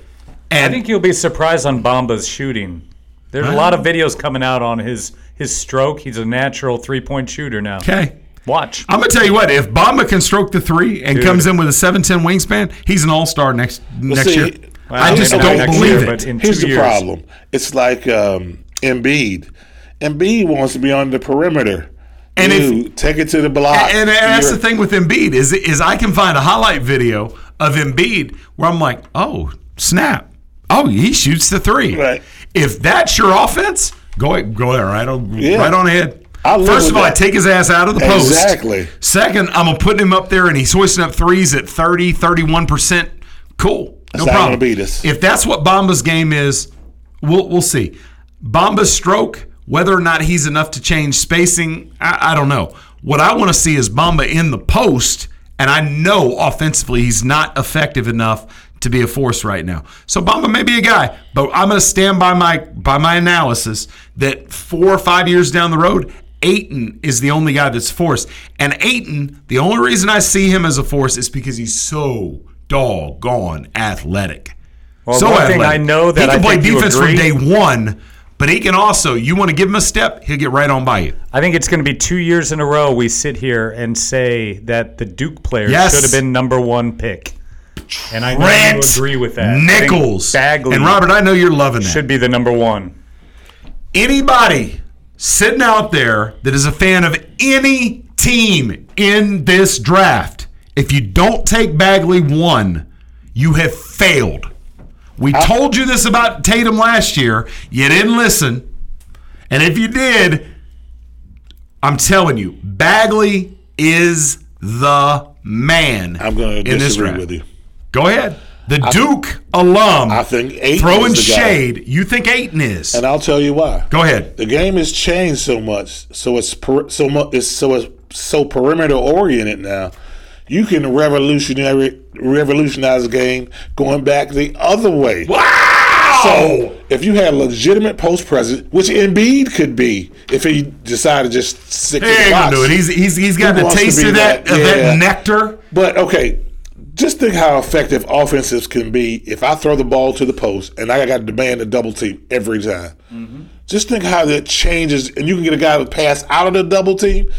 I think you'll be surprised on Bamba's shooting There's a lot of videos coming out on his his stroke. He's a natural three point shooter now.
Okay.
Watch.
I'm gonna tell you what. If Bamba can stroke the three and
Dude.
comes in with a seven ten wingspan, he's an all star next next
see,
year.
Well,
I just don't believe
year,
it.
but in
Here's
two
the
years.
problem. It's like um, Embiid. Embiid wants to be on the perimeter.
And if-
Dude, take it to the block.
And, and that's the thing with Embiid is is I can find a highlight video of Embiid where I'm like, oh snap, oh he shoots the three.
Right.
If that's your offense, go ahead, go there right on,
Yeah.
right on ahead. First of all, I take his ass out of the post.
Exactly.
Second, I'm gonna put him up there and he's hoisting up threes at 30, 31 percent. Cool, no
not
problem.
beat us.
If that's what Bamba's game is, we'll we'll see. Bamba's stroke, whether or not he's enough to change spacing, I, I don't know. What I want to see is Bamba in the post, and I know offensively he's not effective enough to be a force right now. So Bamba may be a guy, but I'm going to stand by my by my analysis that four or five years down the road, Ayton is the only guy that's force. And Ayton, the only reason I see him as a force is because he's so doggone athletic.
Well,
so
one thing I know that
he can
I
play defense from day one, but he can also. You want to give him a step, he'll get right on by you.
I think it's going to be two years in a row we sit here and say that the Duke player
Yes.
should have been number one pick. And I know you agree with that.
Nichols
Bagley
and Robert, I know you're loving that.
should be the number one.
Anybody sitting out there that is a fan of any team in this draft, if you don't take Bagley one, you have failed. We told you this about Tatum last year. You didn't listen. And if you did, I'm telling you, Bagley is the man
I'm going to disagree with you.
Go ahead. The
I-
Duke alum
I think Ayton
throwing
is the guy.
shade. You think Ayton is.
And I'll tell you why.
Go ahead.
The game has changed so much, so it's per, so much it's so it's so perimeter oriented now. You can revolutionize revolutionize the game going back the other way.
Wow!
So if you had legitimate post presence, which Embiid could be, if he decided to just stick
He
to the box.
do it. He's he's he's got
He
the taste of that, of
yeah.
that nectar.
But okay, just think how effective offenses can be if I throw the ball to the post and I got to demand a double team every time.
Mm-hmm.
Just think how that changes, and you can get a guy to pass out of the double team.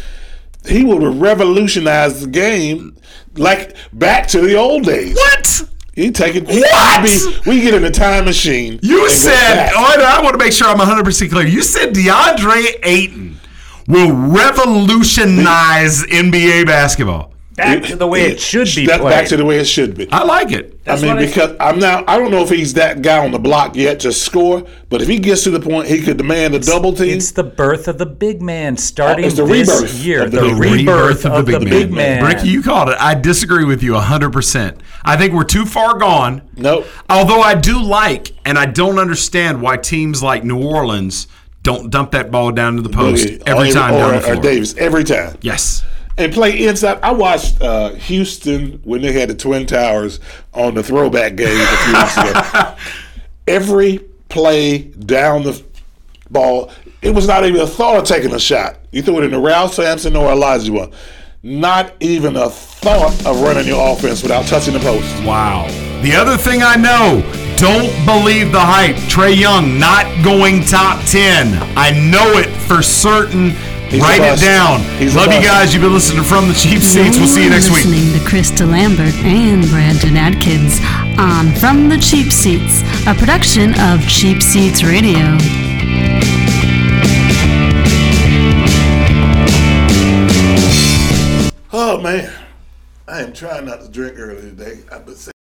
He would revolutionize the game, like back to the old days.
What?
He take it.
What?
Be, we get in a time machine.
You said, oh, I, I want to make sure I'm 100% clear. You said DeAndre Ayton will revolutionize NBA basketball.
Back to the way it should be
Step
played.
back to the way it should be.
I like it.
I mean, because I'm now. I don't know if he's that guy on the block yet to score, but if he gets to the point he could demand a double team.
It's the birth of the big man starting
it's the
this
rebirth
year.
of the
The,
big man.
rebirth of the big, man.
Ricky, you called it. I disagree with you 100%. I think we're too far gone.
Nope.
Although I do like, and I don't understand why teams like New Orleans don't dump that ball down to the post
Boogie,
every time
or,
down the
or. Davis every time.
Yes.
And play inside. I watched uh, Houston when they had the Twin Towers on the throwback game a few weeks ago. Every play down the ball, it was not even a thought of taking a shot. You threw it in the Ralph Sampson or Elijah. Not even a thought of running your offense without touching the post.
Wow. The other thing I know, don't believe the hype. Trae Young not going top 10. I know it for certain.
He's
Write it down.
He's
Love you guys. You've been listening to From the Cheap Seats. We'll see you next week.
listening to Krista Lambert and Brandon Atkins on From the Cheap Seats, a production of Cheap Seats Radio.
Oh man, I am trying not to drink early today. I've been